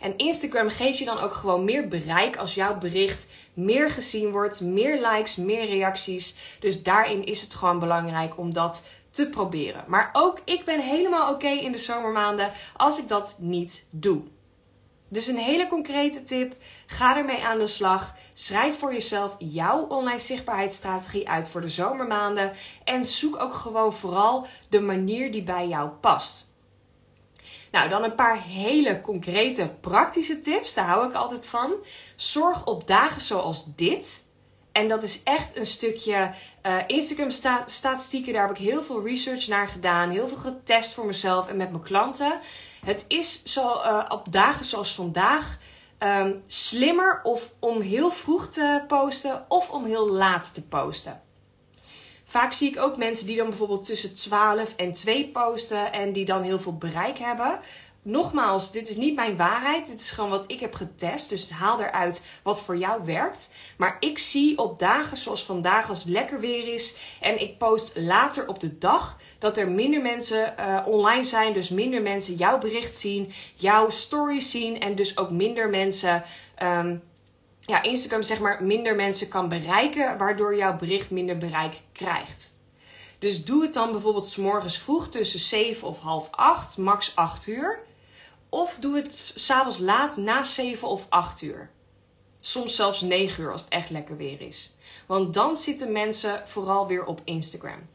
En Instagram geeft je dan ook gewoon meer bereik als jouw bericht meer gezien wordt, meer likes, meer reacties. Dus daarin is het gewoon belangrijk om dat te proberen. Maar ook ik ben helemaal oké in de zomermaanden als ik dat niet doe. Dus een hele concrete tip: ga ermee aan de slag. Schrijf voor jezelf jouw online zichtbaarheidsstrategie uit voor de zomermaanden. En zoek ook gewoon vooral de manier die bij jou past. Nou, dan een paar hele concrete praktische tips. Daar hou ik altijd van. Zorg op dagen zoals dit. En dat is echt een stukje uh, Instagram statistieken. Daar heb ik heel veel research naar gedaan. Heel veel getest voor mezelf en met mijn klanten. Het is zo, uh, op dagen zoals vandaag um, slimmer of om heel vroeg te posten of om heel laat te posten. Vaak zie ik ook mensen die dan bijvoorbeeld tussen 12 en 2 posten en die dan heel veel bereik hebben. Nogmaals, dit is niet mijn waarheid. Dit is gewoon wat ik heb getest. Dus haal eruit wat voor jou werkt. Maar ik zie op dagen zoals vandaag, als het lekker weer is. En ik post later op de dag dat er minder mensen uh, online zijn. Dus minder mensen jouw bericht zien, jouw story zien. En dus ook minder mensen. Um, ja, Instagram zeg maar minder mensen kan bereiken, waardoor jouw bericht minder bereik krijgt. Dus doe het dan bijvoorbeeld morgens vroeg tussen 7 of half 8, max 8 uur. Of doe het s'avonds laat na 7 of 8 uur. Soms zelfs 9 uur als het echt lekker weer is. Want dan zitten mensen vooral weer op Instagram.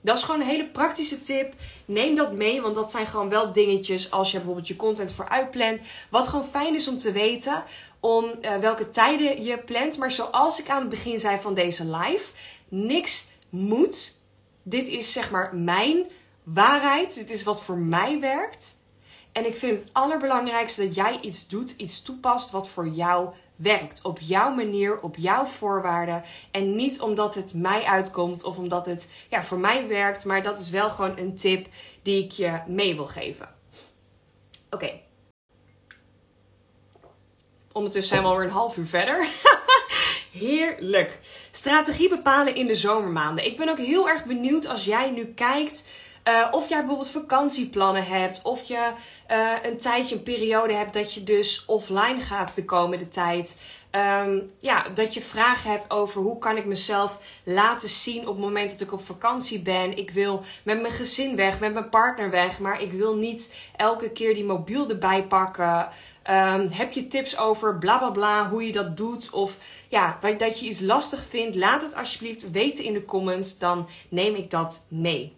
Dat is gewoon een hele praktische tip. Neem dat mee, want dat zijn gewoon wel dingetjes als je bijvoorbeeld je content vooruit plant. Wat gewoon fijn is om te weten, om uh, welke tijden je plant. Maar zoals ik aan het begin zei van deze live, niks moet. Dit is zeg maar mijn waarheid. Dit is wat voor mij werkt. En ik vind het allerbelangrijkste dat jij iets doet, iets toepast wat voor jou werkt. Op jouw manier, op jouw voorwaarden. En niet omdat het mij uitkomt of omdat het ja, voor mij werkt. Maar dat is wel gewoon een tip die ik je mee wil geven. Oké. Ondertussen zijn we alweer een half uur verder. [LAUGHS] Heerlijk. Strategie bepalen in de zomermaanden. Ik ben ook heel erg benieuwd als jij nu kijkt uh, of jij bijvoorbeeld vakantieplannen hebt. Of je uh, een tijdje, een periode hebt dat je dus offline gaat de komende tijd. Um, ja, dat je vragen hebt over hoe kan ik mezelf laten zien op het moment dat ik op vakantie ben. Ik wil met mijn gezin weg, met mijn partner weg. Maar ik wil niet elke keer die mobiel erbij pakken. Um, heb je tips over bla bla bla, hoe je dat doet? Of ja, dat je iets lastig vindt, laat het alsjeblieft weten in de comments. Dan neem ik dat mee.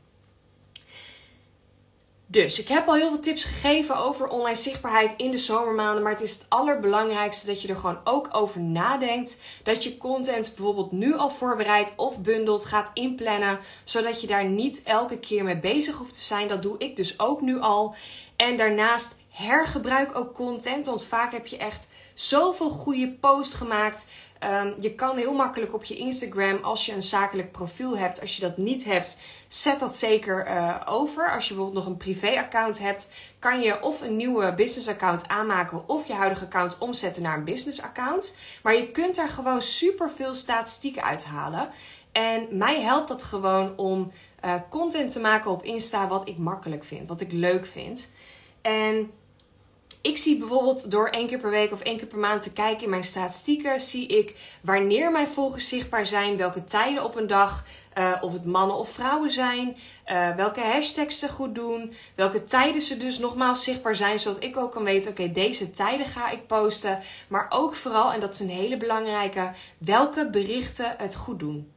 Dus ik heb al heel veel tips gegeven over online zichtbaarheid in de zomermaanden. Maar het is het allerbelangrijkste dat je er gewoon ook over nadenkt. Dat je content bijvoorbeeld nu al voorbereidt of bundelt, gaat inplannen. Zodat je daar niet elke keer mee bezig hoeft te zijn. Dat doe ik dus ook nu al. En daarnaast hergebruik ook content. Want vaak heb je echt zoveel goede posts gemaakt. Um, je kan heel makkelijk op je Instagram, als je een zakelijk profiel hebt, als je dat niet hebt, zet dat zeker uh, over. Als je bijvoorbeeld nog een privé-account hebt, kan je of een nieuwe business-account aanmaken of je huidige account omzetten naar een business-account. Maar je kunt daar gewoon super veel statistieken uithalen. En mij helpt dat gewoon om uh, content te maken op Insta wat ik makkelijk vind, wat ik leuk vind. En ik zie bijvoorbeeld door één keer per week of één keer per maand te kijken in mijn statistieken, zie ik wanneer mijn volgers zichtbaar zijn, welke tijden op een dag, uh, of het mannen of vrouwen zijn, uh, welke hashtags ze goed doen, welke tijden ze dus nogmaals zichtbaar zijn, zodat ik ook kan weten, oké, deze tijden ga ik posten. Maar ook vooral, en dat is een hele belangrijke, welke berichten het goed doen.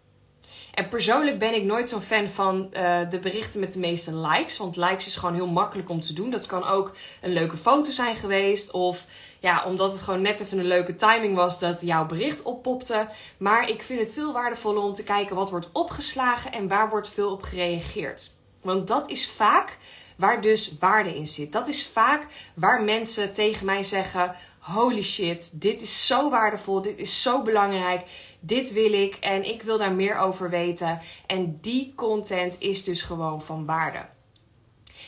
En persoonlijk ben ik nooit zo'n fan van uh, de berichten met de meeste likes. Want likes is gewoon heel makkelijk om te doen. Dat kan ook een leuke foto zijn geweest. Of ja, omdat het gewoon net even een leuke timing was dat jouw bericht oppopte. Maar ik vind het veel waardevoller om te kijken wat wordt opgeslagen en waar wordt veel op gereageerd. Want dat is vaak waar dus waarde in zit. Dat is vaak waar mensen tegen mij zeggen: Holy shit, dit is zo waardevol, dit is zo belangrijk dit wil ik en ik wil daar meer over weten. En die content is dus gewoon van waarde.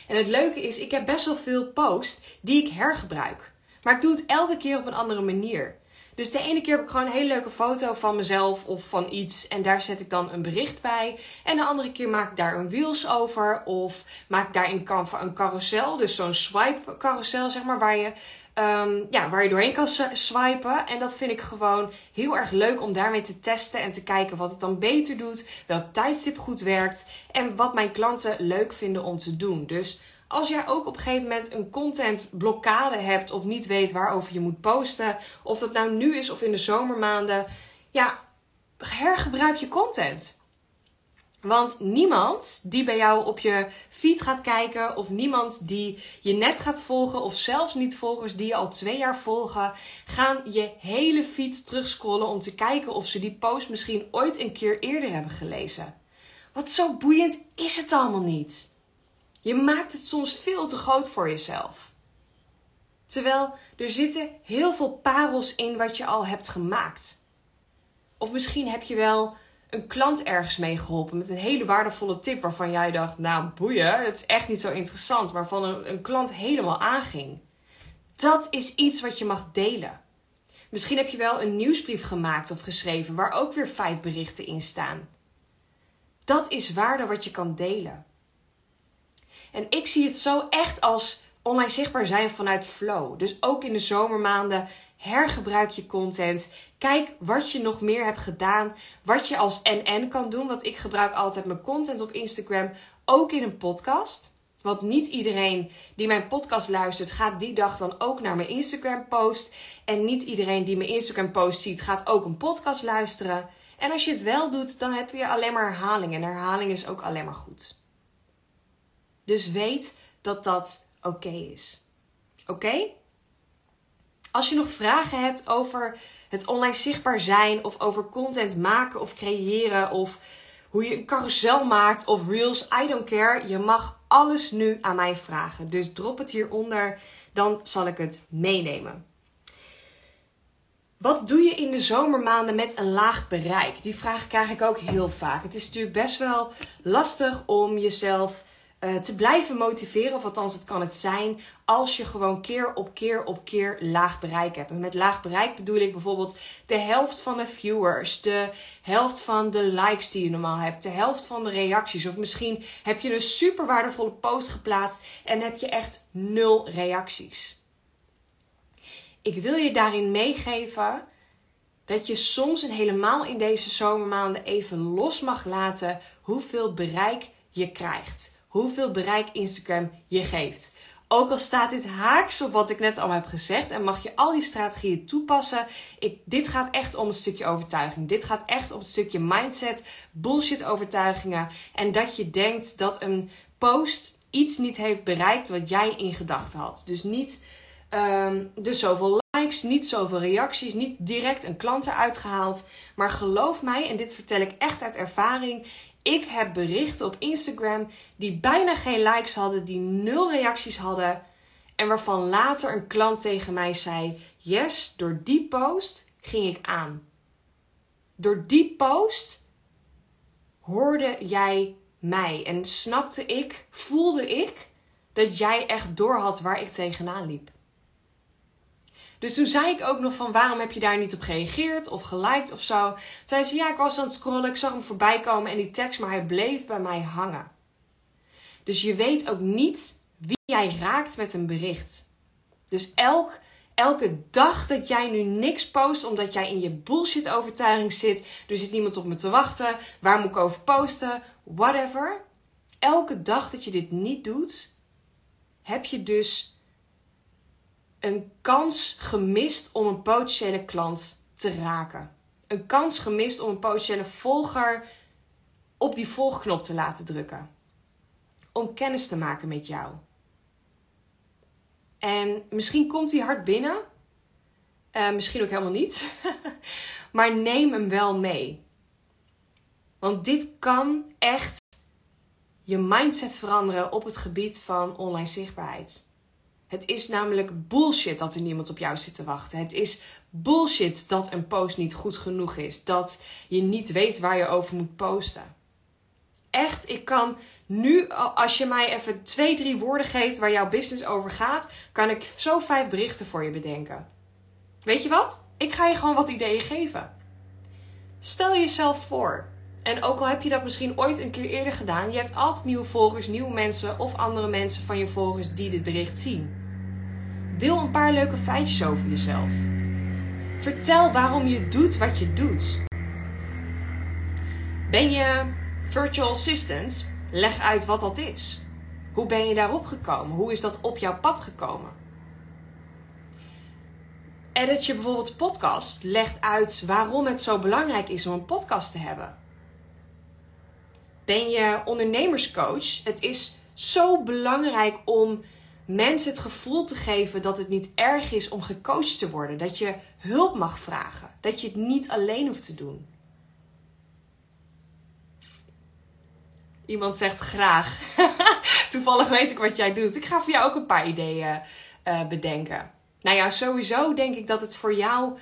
En het leuke is, ik heb best wel veel posts die ik hergebruik. Maar ik doe het elke keer op een andere manier. Dus de ene keer heb ik gewoon een hele leuke foto van mezelf of van iets en daar zet ik dan een bericht bij. En de andere keer maak ik daar een wheels over of maak ik daar in Canva een carousel, dus zo'n swipe carousel zeg maar, waar je, um, ja, waar je doorheen kan swipen. En dat vind ik gewoon heel erg leuk om daarmee te testen en te kijken wat het dan beter doet, welk tijdstip goed werkt en wat mijn klanten leuk vinden om te doen. Dus als jij ook op een gegeven moment een contentblokkade hebt of niet weet waarover je moet posten, of dat nou nu is of in de zomermaanden, ja, hergebruik je content. Want niemand die bij jou op je feed gaat kijken, of niemand die je net gaat volgen, of zelfs niet volgers die je al twee jaar volgen, gaan je hele feed terugscrollen om te kijken of ze die post misschien ooit een keer eerder hebben gelezen. Wat zo boeiend is het allemaal niet. Je maakt het soms veel te groot voor jezelf. Terwijl er zitten heel veel parels in wat je al hebt gemaakt. Of misschien heb je wel een klant ergens mee geholpen met een hele waardevolle tip waarvan jij dacht, nou boeien, het is echt niet zo interessant, waarvan een, een klant helemaal aanging. Dat is iets wat je mag delen. Misschien heb je wel een nieuwsbrief gemaakt of geschreven waar ook weer vijf berichten in staan. Dat is waarde wat je kan delen. En ik zie het zo echt als online zichtbaar zijn vanuit flow. Dus ook in de zomermaanden hergebruik je content. Kijk wat je nog meer hebt gedaan. Wat je als NN kan doen. Want ik gebruik altijd mijn content op Instagram ook in een podcast. Want niet iedereen die mijn podcast luistert, gaat die dag dan ook naar mijn Instagram post. En niet iedereen die mijn Instagram post ziet, gaat ook een podcast luisteren. En als je het wel doet, dan heb je alleen maar herhaling. En herhaling is ook alleen maar goed. Dus weet dat dat oké is. Oké? Als je nog vragen hebt over het online zichtbaar zijn of over content maken of creëren of hoe je een carousel maakt of reels, I don't care. Je mag alles nu aan mij vragen. Dus drop het hieronder, dan zal ik het meenemen. Wat doe je in de zomermaanden met een laag bereik? Die vraag krijg ik ook heel vaak. Het is natuurlijk best wel lastig om jezelf uh, te blijven motiveren, of althans het kan het zijn, als je gewoon keer op keer op keer laag bereik hebt. En met laag bereik bedoel ik bijvoorbeeld de helft van de viewers, de helft van de likes die je normaal hebt, de helft van de reacties. Of misschien heb je een super waardevolle post geplaatst en heb je echt nul reacties. Ik wil je daarin meegeven dat je soms en helemaal in deze zomermaanden even los mag laten hoeveel bereik je krijgt hoeveel bereik Instagram je geeft. Ook al staat dit haaks op wat ik net al heb gezegd en mag je al die strategieën toepassen. Ik, dit gaat echt om een stukje overtuiging. Dit gaat echt om een stukje mindset, bullshit overtuigingen. En dat je denkt dat een post iets niet heeft bereikt wat jij in gedachten had. Dus niet um, dus zoveel likes, niet zoveel reacties, niet direct een klant eruit gehaald. Maar geloof mij, en dit vertel ik echt uit ervaring. Ik heb berichten op Instagram die bijna geen likes hadden, die nul reacties hadden. En waarvan later een klant tegen mij zei: Yes, door die post ging ik aan. Door die post hoorde jij mij en snapte ik, voelde ik dat jij echt doorhad waar ik tegenaan liep. Dus toen zei ik ook nog van waarom heb je daar niet op gereageerd of geliked of zo. Toen zei ze ja, ik was aan het scrollen, ik zag hem voorbij komen en die tekst, maar hij bleef bij mij hangen. Dus je weet ook niet wie jij raakt met een bericht. Dus elk, elke dag dat jij nu niks post omdat jij in je bullshit overtuiging zit, er zit niemand op me te wachten, waar moet ik over posten, whatever. Elke dag dat je dit niet doet, heb je dus een kans gemist om een potentiële klant te raken. Een kans gemist om een potentiële volger op die volgknop te laten drukken. Om kennis te maken met jou. En misschien komt die hard binnen. Uh, misschien ook helemaal niet. [LAUGHS] maar neem hem wel mee. Want dit kan echt je mindset veranderen op het gebied van online zichtbaarheid. Het is namelijk bullshit dat er niemand op jou zit te wachten. Het is bullshit dat een post niet goed genoeg is. Dat je niet weet waar je over moet posten. Echt, ik kan nu, als je mij even twee, drie woorden geeft waar jouw business over gaat, kan ik zo vijf berichten voor je bedenken. Weet je wat? Ik ga je gewoon wat ideeën geven. Stel jezelf voor. En ook al heb je dat misschien ooit een keer eerder gedaan, je hebt altijd nieuwe volgers, nieuwe mensen of andere mensen van je volgers die dit bericht zien. Deel een paar leuke feitjes over jezelf. Vertel waarom je doet wat je doet. Ben je virtual assistant? Leg uit wat dat is. Hoe ben je daarop gekomen? Hoe is dat op jouw pad gekomen? Edit je bijvoorbeeld podcast? Leg uit waarom het zo belangrijk is om een podcast te hebben. Ben je ondernemerscoach? Het is zo belangrijk om mensen het gevoel te geven dat het niet erg is om gecoacht te worden. Dat je hulp mag vragen. Dat je het niet alleen hoeft te doen. Iemand zegt graag. [LAUGHS] Toevallig weet ik wat jij doet. Ik ga voor jou ook een paar ideeën uh, bedenken. Nou ja, sowieso denk ik dat het voor jou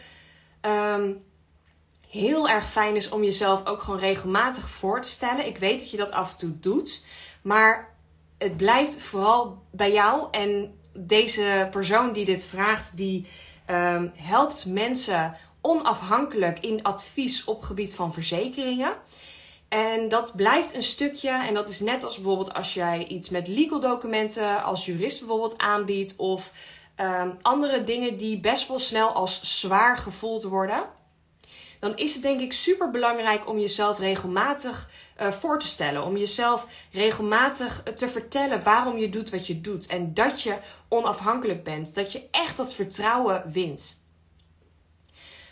um, heel erg fijn is om jezelf ook gewoon regelmatig voor te stellen. Ik weet dat je dat af en toe doet. Maar het blijft vooral bij jou. En deze persoon die dit vraagt, die um, helpt mensen onafhankelijk in advies op gebied van verzekeringen. En dat blijft een stukje, en dat is net als bijvoorbeeld als jij iets met legal documenten als jurist bijvoorbeeld aanbiedt, of um, andere dingen die best wel snel als zwaar gevoeld worden. Dan is het denk ik super belangrijk om jezelf regelmatig uh, voor te stellen. Om jezelf regelmatig te vertellen waarom je doet wat je doet. En dat je onafhankelijk bent. Dat je echt dat vertrouwen wint.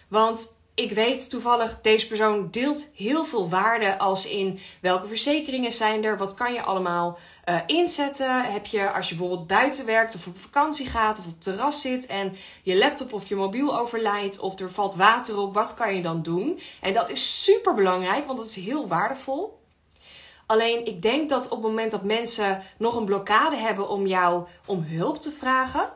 Want ik weet toevallig, deze persoon deelt heel veel waarde als in welke verzekeringen zijn er, wat kan je allemaal uh, inzetten. Heb je als je bijvoorbeeld buiten werkt of op vakantie gaat of op terras zit en je laptop of je mobiel overlijdt of er valt water op, wat kan je dan doen? En dat is super belangrijk, want dat is heel waardevol. Alleen ik denk dat op het moment dat mensen nog een blokkade hebben om jou om hulp te vragen,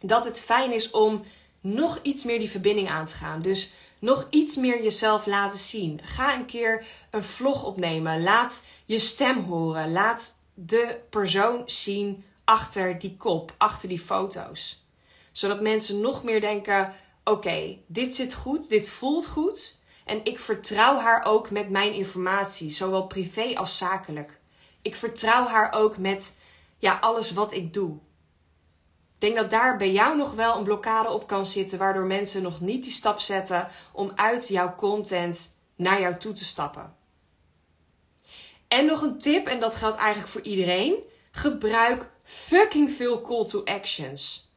dat het fijn is om nog iets meer die verbinding aan te gaan. Dus nog iets meer jezelf laten zien. Ga een keer een vlog opnemen. Laat je stem horen. Laat de persoon zien achter die kop, achter die foto's. Zodat mensen nog meer denken: oké, dit zit goed, dit voelt goed. En ik vertrouw haar ook met mijn informatie, zowel privé als zakelijk. Ik vertrouw haar ook met ja, alles wat ik doe. Ik denk dat daar bij jou nog wel een blokkade op kan zitten, waardoor mensen nog niet die stap zetten om uit jouw content naar jou toe te stappen. En nog een tip, en dat geldt eigenlijk voor iedereen: gebruik fucking veel call to actions.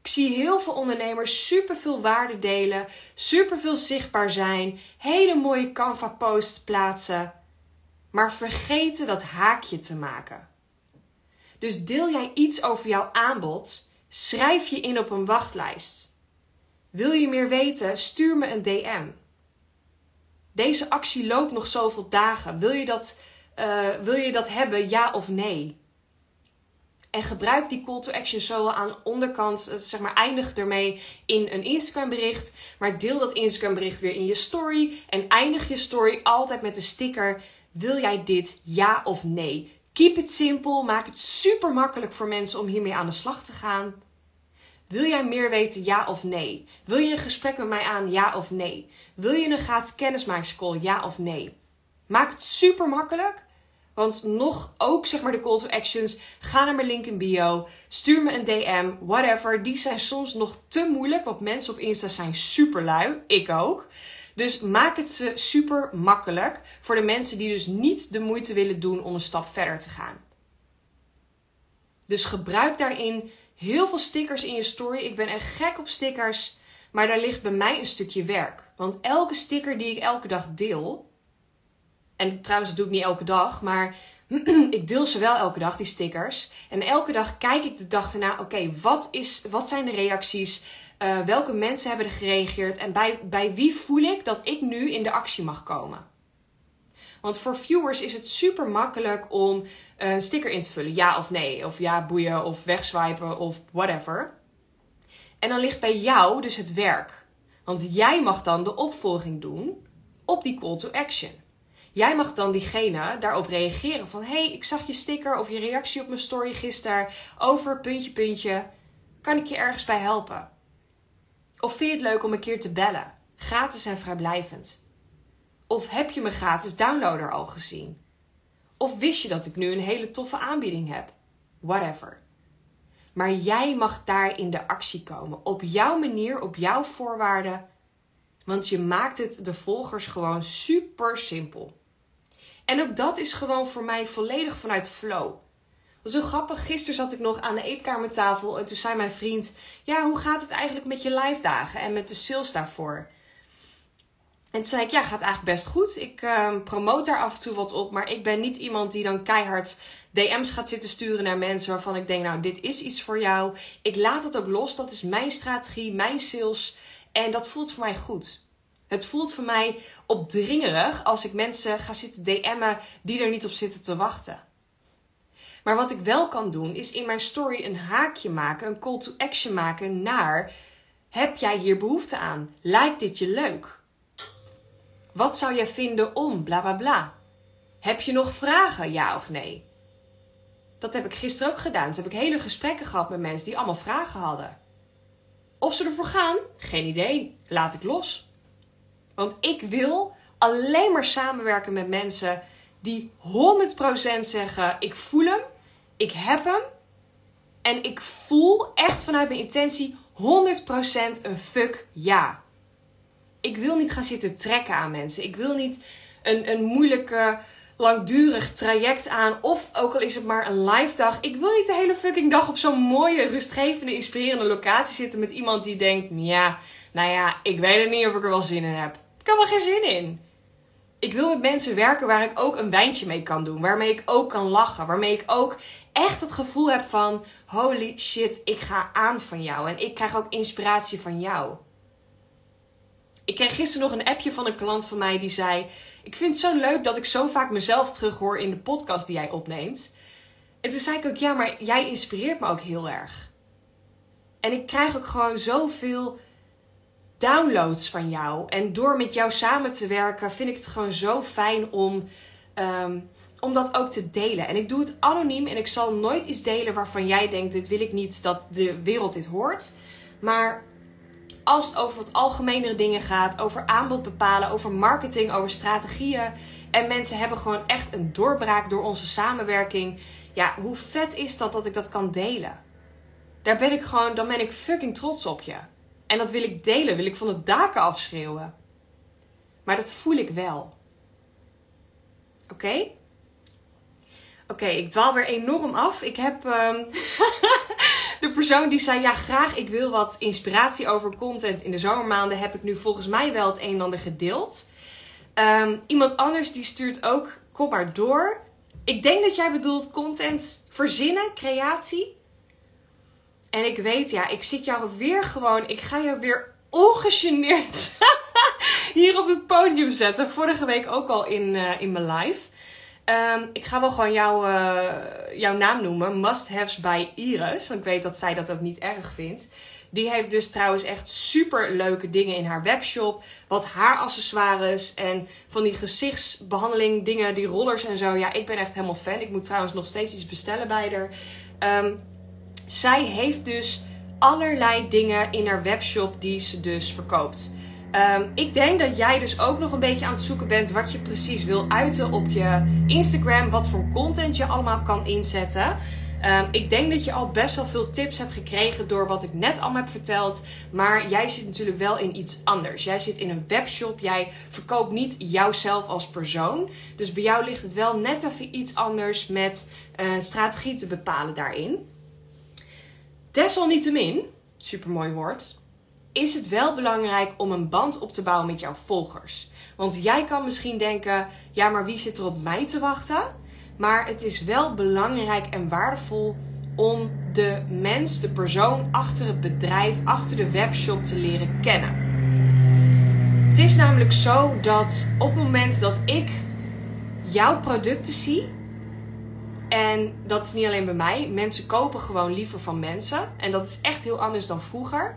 Ik zie heel veel ondernemers super veel waarde delen, super veel zichtbaar zijn, hele mooie Canva posts plaatsen, maar vergeten dat haakje te maken. Dus deel jij iets over jouw aanbod, schrijf je in op een wachtlijst. Wil je meer weten? Stuur me een DM. Deze actie loopt nog zoveel dagen. Wil je dat, uh, wil je dat hebben, ja of nee? En gebruik die call to action zo aan de onderkant. Eh, zeg maar, eindig ermee in een Instagram bericht. Maar deel dat Instagram bericht weer in je story. En eindig je story altijd met de sticker. Wil jij dit ja of nee? Keep it simple. Maak het super makkelijk voor mensen om hiermee aan de slag te gaan. Wil jij meer weten, ja of nee? Wil je een gesprek met mij aan, ja of nee? Wil je een gratis kennismakingscall, ja of nee? Maak het super makkelijk. Want nog ook zeg maar de call to actions. Ga naar mijn link in bio. Stuur me een DM. Whatever. Die zijn soms nog te moeilijk. Want mensen op Insta zijn super lui. Ik ook. Dus maak het ze super makkelijk. Voor de mensen die dus niet de moeite willen doen om een stap verder te gaan. Dus gebruik daarin heel veel stickers in je story. Ik ben echt gek op stickers. Maar daar ligt bij mij een stukje werk. Want elke sticker die ik elke dag deel en trouwens, dat doe ik niet elke dag, maar [CLEARS THROAT] ik deel ze wel elke dag, die stickers. En elke dag kijk ik de dag erna, oké, wat wat, wat zijn de reacties? Uh, welke mensen hebben er gereageerd? En bij, bij wie voel ik dat ik nu in de actie mag komen? Want voor viewers is het super makkelijk om een sticker in te vullen. Ja of nee. Of ja, boeien. Of wegswipen. Of whatever. En dan ligt bij jou dus het werk. Want jij mag dan de opvolging doen op die call to action. Jij mag dan diegene daarop reageren van... hey, ik zag je sticker of je reactie op mijn story gisteren over puntje, puntje. Kan ik je ergens bij helpen? Of vind je het leuk om een keer te bellen? Gratis en vrijblijvend. Of heb je mijn gratis downloader al gezien? Of wist je dat ik nu een hele toffe aanbieding heb? Whatever. Maar jij mag daar in de actie komen. Op jouw manier, op jouw voorwaarden. Want je maakt het de volgers gewoon super simpel. En ook dat is gewoon voor mij volledig vanuit flow. Zo grappig, gisteren zat ik nog aan de eetkamertafel en toen zei mijn vriend: Ja, hoe gaat het eigenlijk met je live dagen en met de sales daarvoor? En toen zei ik: Ja, gaat eigenlijk best goed. Ik uh, promoot daar af en toe wat op, maar ik ben niet iemand die dan keihard DM's gaat zitten sturen naar mensen waarvan ik denk: Nou, dit is iets voor jou. Ik laat het ook los. Dat is mijn strategie, mijn sales. En dat voelt voor mij goed. Het voelt voor mij opdringerig als ik mensen ga zitten DM'en die er niet op zitten te wachten. Maar wat ik wel kan doen, is in mijn story een haakje maken, een call to action maken naar: heb jij hier behoefte aan? Lijkt dit je leuk? Wat zou jij vinden om bla bla bla? Heb je nog vragen, ja of nee? Dat heb ik gisteren ook gedaan. Toen heb ik hele gesprekken gehad met mensen die allemaal vragen hadden. Of ze ervoor gaan? Geen idee. Laat ik los. Want ik wil alleen maar samenwerken met mensen die 100% zeggen: ik voel hem, ik heb hem en ik voel echt vanuit mijn intentie 100% een fuck ja. Ik wil niet gaan zitten trekken aan mensen. Ik wil niet een, een moeilijke, langdurig traject aan. Of ook al is het maar een live dag. Ik wil niet de hele fucking dag op zo'n mooie, rustgevende, inspirerende locatie zitten met iemand die denkt: ja, nou ja, ik weet er niet of ik er wel zin in heb. Ik heb er geen zin in. Ik wil met mensen werken waar ik ook een wijntje mee kan doen. Waarmee ik ook kan lachen. Waarmee ik ook echt het gevoel heb van: holy shit, ik ga aan van jou. En ik krijg ook inspiratie van jou. Ik kreeg gisteren nog een appje van een klant van mij die zei: Ik vind het zo leuk dat ik zo vaak mezelf terughoor in de podcast die jij opneemt. En toen zei ik ook: Ja, maar jij inspireert me ook heel erg. En ik krijg ook gewoon zoveel downloads van jou. En door met jou samen te werken, vind ik het gewoon zo fijn om, um, om dat ook te delen. En ik doe het anoniem en ik zal nooit iets delen waarvan jij denkt: dit wil ik niet dat de wereld dit hoort. Maar als het over wat algemenere dingen gaat, over aanbod bepalen, over marketing, over strategieën. En mensen hebben gewoon echt een doorbraak door onze samenwerking. Ja, hoe vet is dat dat ik dat kan delen? Daar ben ik gewoon, dan ben ik fucking trots op je. En dat wil ik delen, wil ik van de daken afschreeuwen. Maar dat voel ik wel. Oké? Oké, ik dwaal weer enorm af. Ik heb um, [LAUGHS] de persoon die zei: Ja, graag, ik wil wat inspiratie over content in de zomermaanden. Heb ik nu volgens mij wel het een en ander gedeeld. Um, iemand anders die stuurt ook: Kom maar door. Ik denk dat jij bedoelt content verzinnen, creatie. En ik weet, ja, ik zit jou weer gewoon, ik ga jou weer ongegeneerd [LAUGHS] hier op het podium zetten. Vorige week ook al in, uh, in mijn live. Um, ik ga wel gewoon uh, jouw naam noemen. Must Haves by Iris. Want ik weet dat zij dat ook niet erg vindt. Die heeft dus trouwens echt super leuke dingen in haar webshop. Wat haaraccessoires en van die gezichtsbehandeling dingen, die rollers en zo. Ja, ik ben echt helemaal fan. Ik moet trouwens nog steeds iets bestellen bij haar. Um, zij heeft dus allerlei dingen in haar webshop die ze dus verkoopt. Um, ik denk dat jij dus ook nog een beetje aan het zoeken bent wat je precies wil uiten op je Instagram. Wat voor content je allemaal kan inzetten. Um, ik denk dat je al best wel veel tips hebt gekregen door wat ik net allemaal heb verteld. Maar jij zit natuurlijk wel in iets anders. Jij zit in een webshop. Jij verkoopt niet jouzelf als persoon. Dus bij jou ligt het wel net even iets anders met een strategie te bepalen daarin. Desalniettemin, supermooi woord, is het wel belangrijk om een band op te bouwen met jouw volgers. Want jij kan misschien denken: ja, maar wie zit er op mij te wachten? Maar het is wel belangrijk en waardevol om de mens, de persoon achter het bedrijf, achter de webshop te leren kennen. Het is namelijk zo dat op het moment dat ik jouw producten zie, en dat is niet alleen bij mij. Mensen kopen gewoon liever van mensen. En dat is echt heel anders dan vroeger.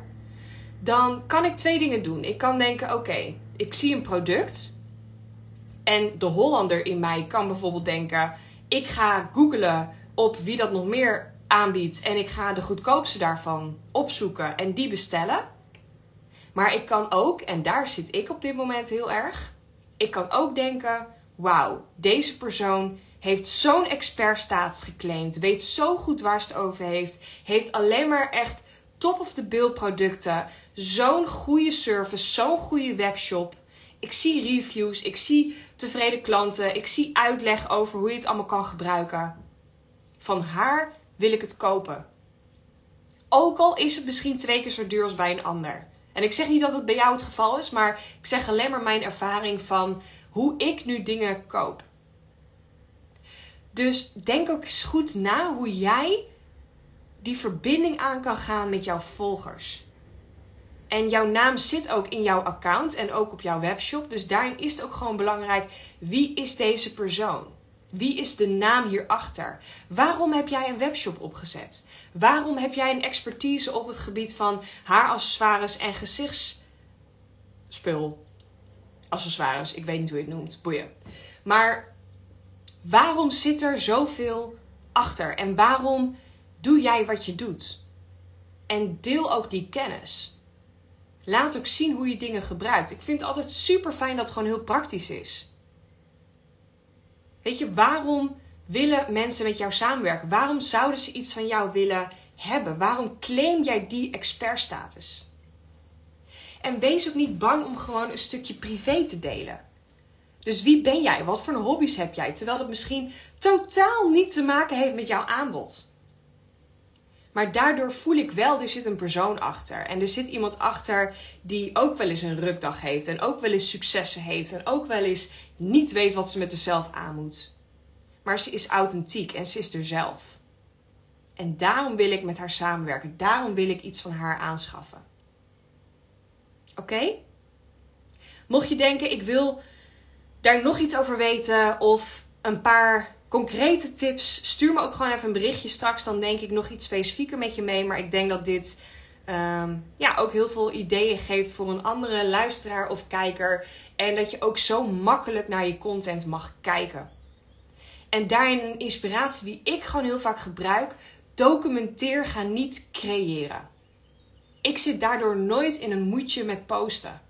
Dan kan ik twee dingen doen. Ik kan denken: oké, ik zie een product. En de Hollander in mij kan bijvoorbeeld denken: ik ga googlen op wie dat nog meer aanbiedt. En ik ga de goedkoopste daarvan opzoeken en die bestellen. Maar ik kan ook, en daar zit ik op dit moment heel erg. Ik kan ook denken: wauw, deze persoon heeft zo'n expertstatus geclaimd, weet zo goed waar ze het over heeft, heeft alleen maar echt top of the bill producten, zo'n goede service, zo'n goede webshop. Ik zie reviews, ik zie tevreden klanten, ik zie uitleg over hoe je het allemaal kan gebruiken. Van haar wil ik het kopen. Ook al is het misschien twee keer zo duur als bij een ander. En ik zeg niet dat het bij jou het geval is, maar ik zeg alleen maar mijn ervaring van hoe ik nu dingen koop. Dus denk ook eens goed na hoe jij die verbinding aan kan gaan met jouw volgers. En jouw naam zit ook in jouw account en ook op jouw webshop. Dus daarin is het ook gewoon belangrijk: wie is deze persoon? Wie is de naam hierachter? Waarom heb jij een webshop opgezet? Waarom heb jij een expertise op het gebied van haaraccessoires en gezichtsspul? Accessoires, ik weet niet hoe je het noemt, boeien. Maar waarom zit er zoveel achter? En waarom doe jij wat je doet? En deel ook die kennis. Laat ook zien hoe je dingen gebruikt. Ik vind het altijd super fijn dat het gewoon heel praktisch is. Weet je, waarom willen mensen met jou samenwerken? Waarom zouden ze iets van jou willen hebben? Waarom claim jij die expertstatus? En wees ook niet bang om gewoon een stukje privé te delen. Dus wie ben jij? Wat voor hobby's heb jij? Terwijl dat misschien totaal niet te maken heeft met jouw aanbod. Maar daardoor voel ik wel, er zit een persoon achter. En er zit iemand achter die ook wel eens een rukdag heeft. En ook wel eens successen heeft. En ook wel eens niet weet wat ze met zichzelf aan moet. Maar ze is authentiek en ze is er zelf. En daarom wil ik met haar samenwerken. Daarom wil ik iets van haar aanschaffen. Oké? Mocht je denken, ik wil daar nog iets over weten of een paar concrete tips, stuur me ook gewoon even een berichtje straks. Dan denk ik nog iets specifieker met je mee. Maar ik denk dat dit ehm, ja, ook heel veel ideeën geeft voor een andere luisteraar of kijker. En dat je ook zo makkelijk naar je content mag kijken. En daarin een inspiratie die ik gewoon heel vaak gebruik. Documenteer, ga niet creëren. Ik zit daardoor nooit in een moedje met posten.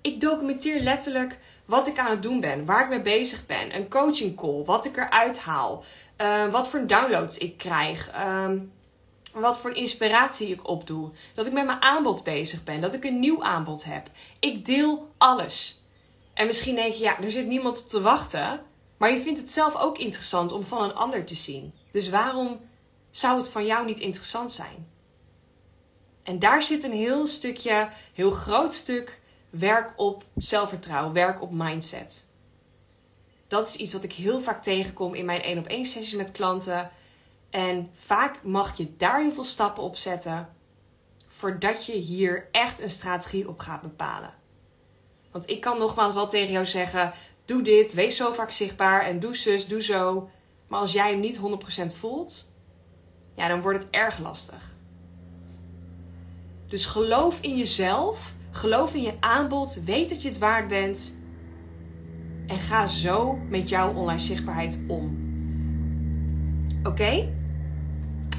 Ik documenteer letterlijk wat ik aan het doen ben, waar ik mee bezig ben, een coaching call, wat ik eruit haal, uh, wat voor downloads ik krijg, uh, wat voor inspiratie ik opdoe, dat ik met mijn aanbod bezig ben, dat ik een nieuw aanbod heb. Ik deel alles. En misschien denk je, ja, er zit niemand op te wachten, maar je vindt het zelf ook interessant om van een ander te zien. Dus waarom zou het van jou niet interessant zijn? En daar zit een heel stukje, heel groot stuk werk op zelfvertrouwen, werk op mindset. Dat is iets wat ik heel vaak tegenkom in mijn één op één sessies met klanten. En vaak mag je daar heel veel stappen op zetten voordat je hier echt een strategie op gaat bepalen. Want ik kan nogmaals wel tegen jou zeggen: doe dit, wees zo vaak zichtbaar en doe zus, doe zo. Maar als jij hem niet 100% voelt, ja, dan wordt het erg lastig. Dus geloof in jezelf Geloof in je aanbod, weet dat je het waard bent. En ga zo met jouw online zichtbaarheid om. Oké?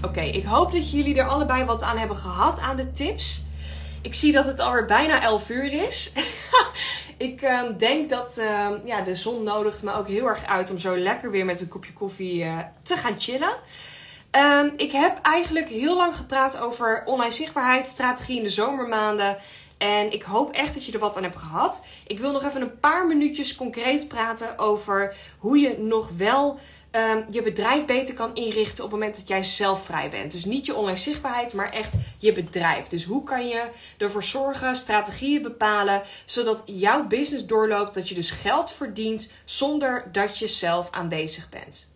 Oké, ik hoop dat jullie er allebei wat aan hebben gehad aan de tips. Ik zie dat het alweer bijna 11 uur is. [LAUGHS] ik uh, denk dat uh, ja, de zon nodigt me ook heel erg uit om zo lekker weer met een kopje koffie uh, te gaan chillen. Ehm, ik heb eigenlijk heel lang gepraat over online zichtbaarheid, strategie in de zomermaanden. En ik hoop echt dat je er wat aan hebt gehad. Ik wil nog even een paar minuutjes concreet praten over hoe je nog wel um, je bedrijf beter kan inrichten op het moment dat jij zelf vrij bent. Dus niet je online zichtbaarheid, maar echt je bedrijf. Dus hoe kan je ervoor zorgen, strategieën bepalen, zodat jouw business doorloopt, dat je dus geld verdient zonder dat je zelf aanwezig bent.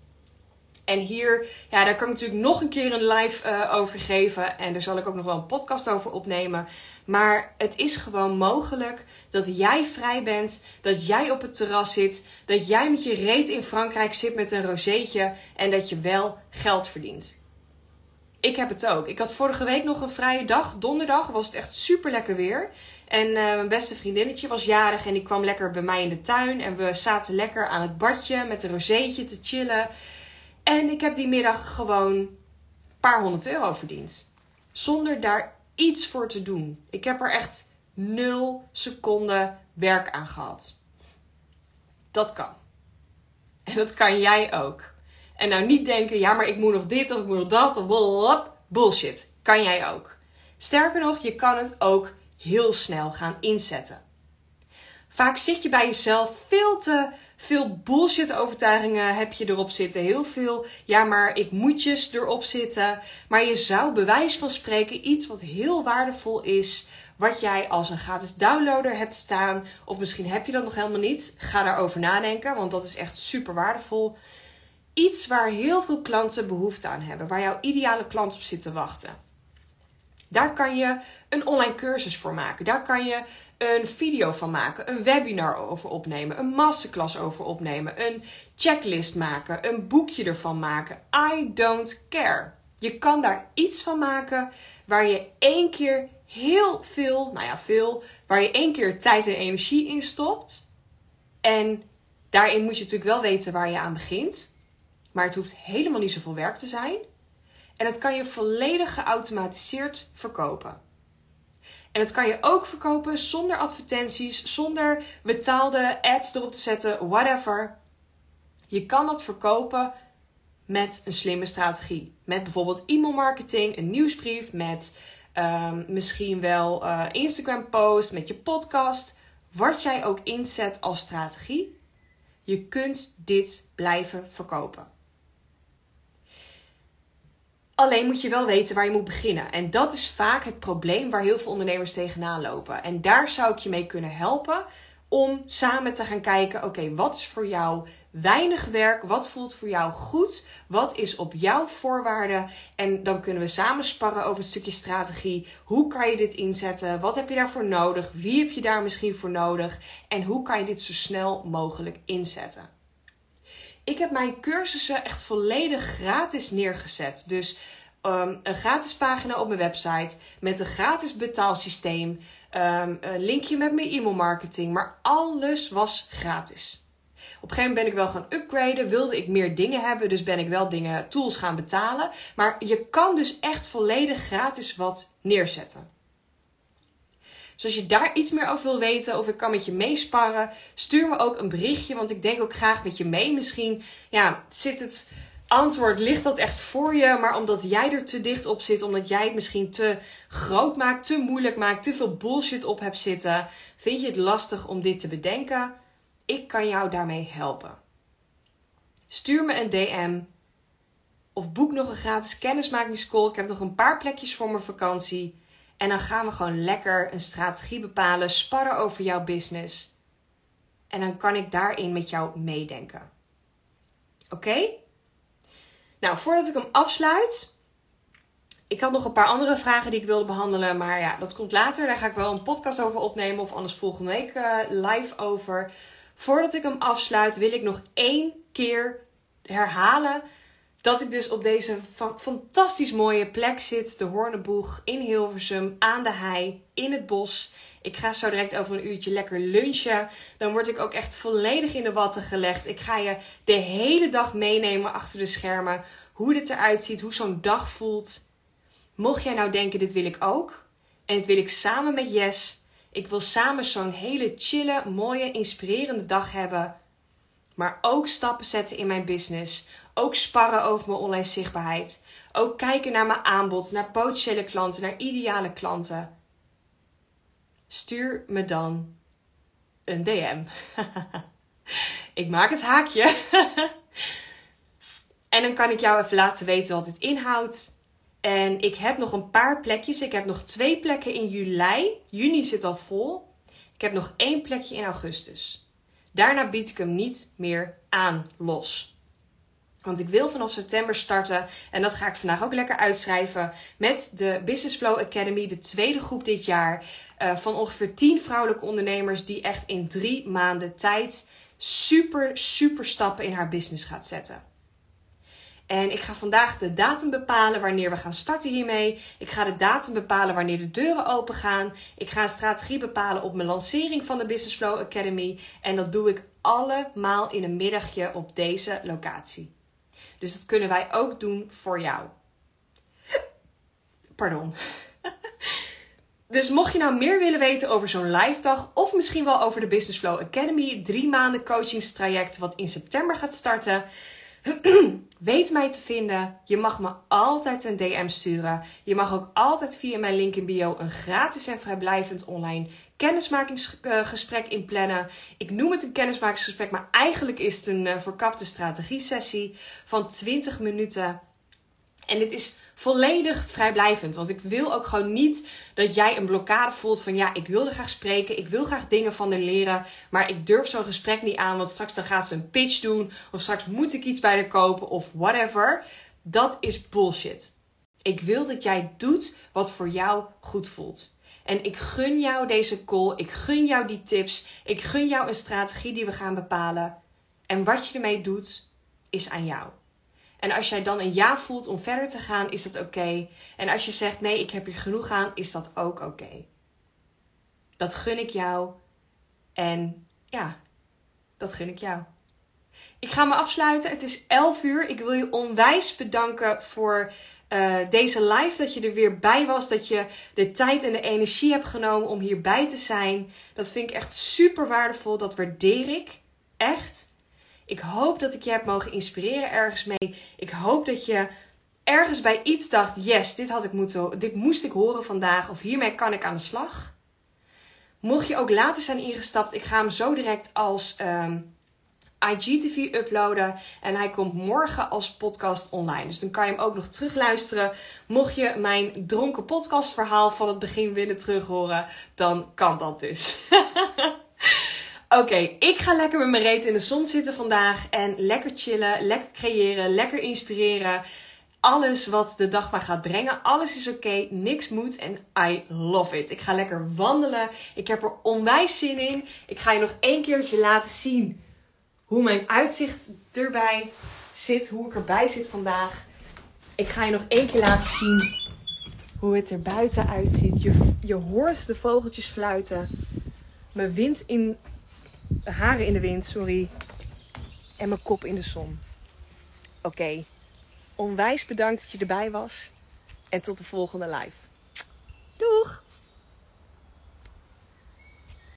En hier, ja, daar kan ik natuurlijk nog een keer een live uh, over geven. En daar zal ik ook nog wel een podcast over opnemen. Maar het is gewoon mogelijk dat jij vrij bent, dat jij op het terras zit, dat jij met je reet in Frankrijk zit met een rozeetje en dat je wel geld verdient. Ik heb het ook. Ik had vorige week nog een vrije dag. Donderdag was het echt super lekker weer. En uh, mijn beste vriendinnetje was jarig en die kwam lekker bij mij in de tuin. En we zaten lekker aan het badje met een rozeetje te chillen. En ik heb die middag gewoon een paar honderd euro verdiend. Zonder daar iets voor te doen. Ik heb er echt nul seconden werk aan gehad. Dat kan. En dat kan jij ook. En nou niet denken, ja, maar ik moet nog dit of ik moet nog dat of bullshit. Kan jij ook. Sterker nog, je kan het ook heel snel gaan inzetten. Vaak zit je bij jezelf veel te veel bullshit overtuigingen heb je erop zitten. Heel veel, ja, maar ik moetjes erop zitten. Maar je zou bewijs van spreken iets wat heel waardevol is. Wat jij als een gratis downloader hebt staan. Of misschien heb je dat nog helemaal niet. Ga daarover nadenken, want dat is echt super waardevol. Iets waar heel veel klanten behoefte aan hebben. Waar jouw ideale klant op zit te wachten. Daar kan je een online cursus voor maken. Daar kan je een video van maken, een webinar over opnemen, een masterclass over opnemen, een checklist maken, een boekje ervan maken. I don't care. Je kan daar iets van maken waar je één keer heel veel, nou ja, veel, waar je één keer tijd en energie in stopt. En daarin moet je natuurlijk wel weten waar je aan begint. Maar het hoeft helemaal niet zoveel werk te zijn. En dat kan je volledig geautomatiseerd verkopen. En dat kan je ook verkopen zonder advertenties, zonder betaalde ads erop te zetten, whatever. Je kan dat verkopen met een slimme strategie. Met bijvoorbeeld e-mailmarketing, een nieuwsbrief, met um, misschien wel uh, Instagram post, met je podcast. Wat jij ook inzet als strategie, je kunt dit blijven verkopen. Alleen moet je wel weten waar je moet beginnen. En dat is vaak het probleem waar heel veel ondernemers tegenaan lopen. En daar zou ik je mee kunnen helpen om samen te gaan kijken: oké, wat is voor jou weinig werk? Wat voelt voor jou goed? Wat is op jouw voorwaarden? En dan kunnen we samen sparren over een stukje strategie. Hoe kan je dit inzetten? Wat heb je daarvoor nodig? Wie heb je daar misschien voor nodig? En hoe kan je dit zo snel mogelijk inzetten? Ik heb mijn cursussen echt volledig gratis neergezet. Dus um, een gratis pagina op mijn website met een gratis betaalsysteem, um, een linkje met mijn e-mailmarketing, maar alles was gratis. Op een gegeven moment ben ik wel gaan upgraden, wilde ik meer dingen hebben, dus ben ik wel dingen, tools gaan betalen. Maar je kan dus echt volledig gratis wat neerzetten. Dus als je daar iets meer over wil weten of ik kan met je meesparren, stuur me ook een berichtje, want ik denk ook graag met je mee. Misschien ja, zit het antwoord, ligt dat echt voor je, maar omdat jij er te dicht op zit, omdat jij het misschien te groot maakt, te moeilijk maakt, te veel bullshit op hebt zitten, vind je het lastig om dit te bedenken? Ik kan jou daarmee helpen. Stuur me een DM of boek nog een gratis kennismakingscall. Ik heb nog een paar plekjes voor mijn vakantie. En dan gaan we gewoon lekker een strategie bepalen, sparren over jouw business. En dan kan ik daarin met jou meedenken. Oké? Nou, voordat ik hem afsluit. Ik had nog een paar andere vragen die ik wilde behandelen. Maar ja, dat komt later. Daar ga ik wel een podcast over opnemen. Of anders volgende week uh, live over. Voordat ik hem afsluit, wil ik nog één keer herhalen dat ik dus op deze fantastisch mooie plek zit. De Hoorneboeg in Hilversum, aan de hei, in het bos. Ik ga zo direct over een uurtje lekker lunchen. Dan word ik ook echt volledig in de watten gelegd. Ik ga je de hele dag meenemen achter de schermen. Hoe dit eruit ziet, hoe zo'n dag voelt. Mocht jij nou denken, dit wil ik ook. En dit wil ik samen met Jess. Ik wil samen zo'n hele chille, mooie, inspirerende dag hebben. Maar ook stappen zetten in mijn business ook sparren over mijn online zichtbaarheid. Ook kijken naar mijn aanbod, naar potentiële klanten, naar ideale klanten. Stuur me dan een DM. [LAUGHS] ik maak het haakje. [LAUGHS] en dan kan ik jou even laten weten wat het inhoudt. En ik heb nog een paar plekjes. Ik heb nog twee plekken in juli. Juni zit al vol. Ik heb nog één plekje in augustus. Daarna bied ik hem niet meer aan los. Want ik wil vanaf september starten. En dat ga ik vandaag ook lekker uitschrijven. Met de Business Flow Academy. De tweede groep dit jaar. Uh, van ongeveer 10 vrouwelijke ondernemers. Die echt in drie maanden tijd super, super stappen in haar business gaat zetten. En ik ga vandaag de datum bepalen wanneer we gaan starten hiermee. Ik ga de datum bepalen wanneer de deuren open gaan. Ik ga een strategie bepalen op mijn lancering van de Business Flow Academy. En dat doe ik allemaal in een middagje op deze locatie. Dus dat kunnen wij ook doen voor jou. Pardon. [LAUGHS] Dus mocht je nou meer willen weten over zo'n live dag of misschien wel over de Business Flow Academy, drie maanden coachingstraject wat in september gaat starten, [CLEARS THROAT] weet mij te vinden. Je mag me altijd een DM sturen. Je mag ook altijd via mijn link in bio een gratis en vrijblijvend online kennismakingsgesprek inplannen. Ik noem het een kennismakingsgesprek, maar eigenlijk is het een uh, verkapte strategie-sessie van 20 minuten. En dit is volledig vrijblijvend. Want ik wil ook gewoon niet dat jij een blokkade voelt van ja, ik wilde graag spreken, ik wil graag dingen van haar leren, maar ik durf zo'n gesprek niet aan, want straks dan gaat ze een pitch doen of straks moet ik iets bij haar kopen of whatever. Dat is bullshit. Ik wil dat jij doet wat voor jou goed voelt. En ik gun jou deze call, ik gun jou die tips, ik gun jou een strategie die we gaan bepalen. En wat je ermee doet, is aan jou. En als jij dan een ja voelt om verder te gaan, is dat oké. En als je zegt nee, ik heb hier genoeg aan, is dat ook oké. Dat gun ik jou. En ja, dat gun ik jou. Ik ga me afsluiten. Het is 11 uur. Ik wil je onwijs bedanken voor uh, deze live. Dat je er weer bij was. Dat je de tijd en de energie hebt genomen om hierbij te zijn. Dat vind ik echt super waardevol. Dat waardeer ik. Echt. Ik hoop dat ik je heb mogen inspireren ergens mee. Ik hoop dat je ergens bij iets dacht: yes, dit, had ik moeten, dit moest ik horen vandaag. Of hiermee kan ik aan de slag. Mocht je ook later zijn ingestapt, ik ga hem zo direct als um, IGTV uploaden. En hij komt morgen als podcast online. Dus dan kan je hem ook nog terugluisteren. Mocht je mijn dronken podcastverhaal van het begin willen terughoren, dan kan dat dus. [LAUGHS] Oké, ik ga lekker met mijn reet in de zon zitten vandaag. En lekker chillen, lekker creëren, lekker inspireren. Alles wat de dag maar gaat brengen. Alles is oké, niks moet en I love it. Ik ga lekker wandelen. Ik heb er onwijs zin in. Ik ga je nog één keertje laten zien hoe mijn uitzicht erbij zit. Hoe ik erbij zit vandaag. Ik ga je nog één keer laten zien hoe het er buiten uitziet. Je, je hoort de vogeltjes fluiten. Mijn wind in haren in de wind, sorry. En mijn kop in de zon. Oké, onwijs bedankt dat je erbij was. En tot de volgende live. Doeg!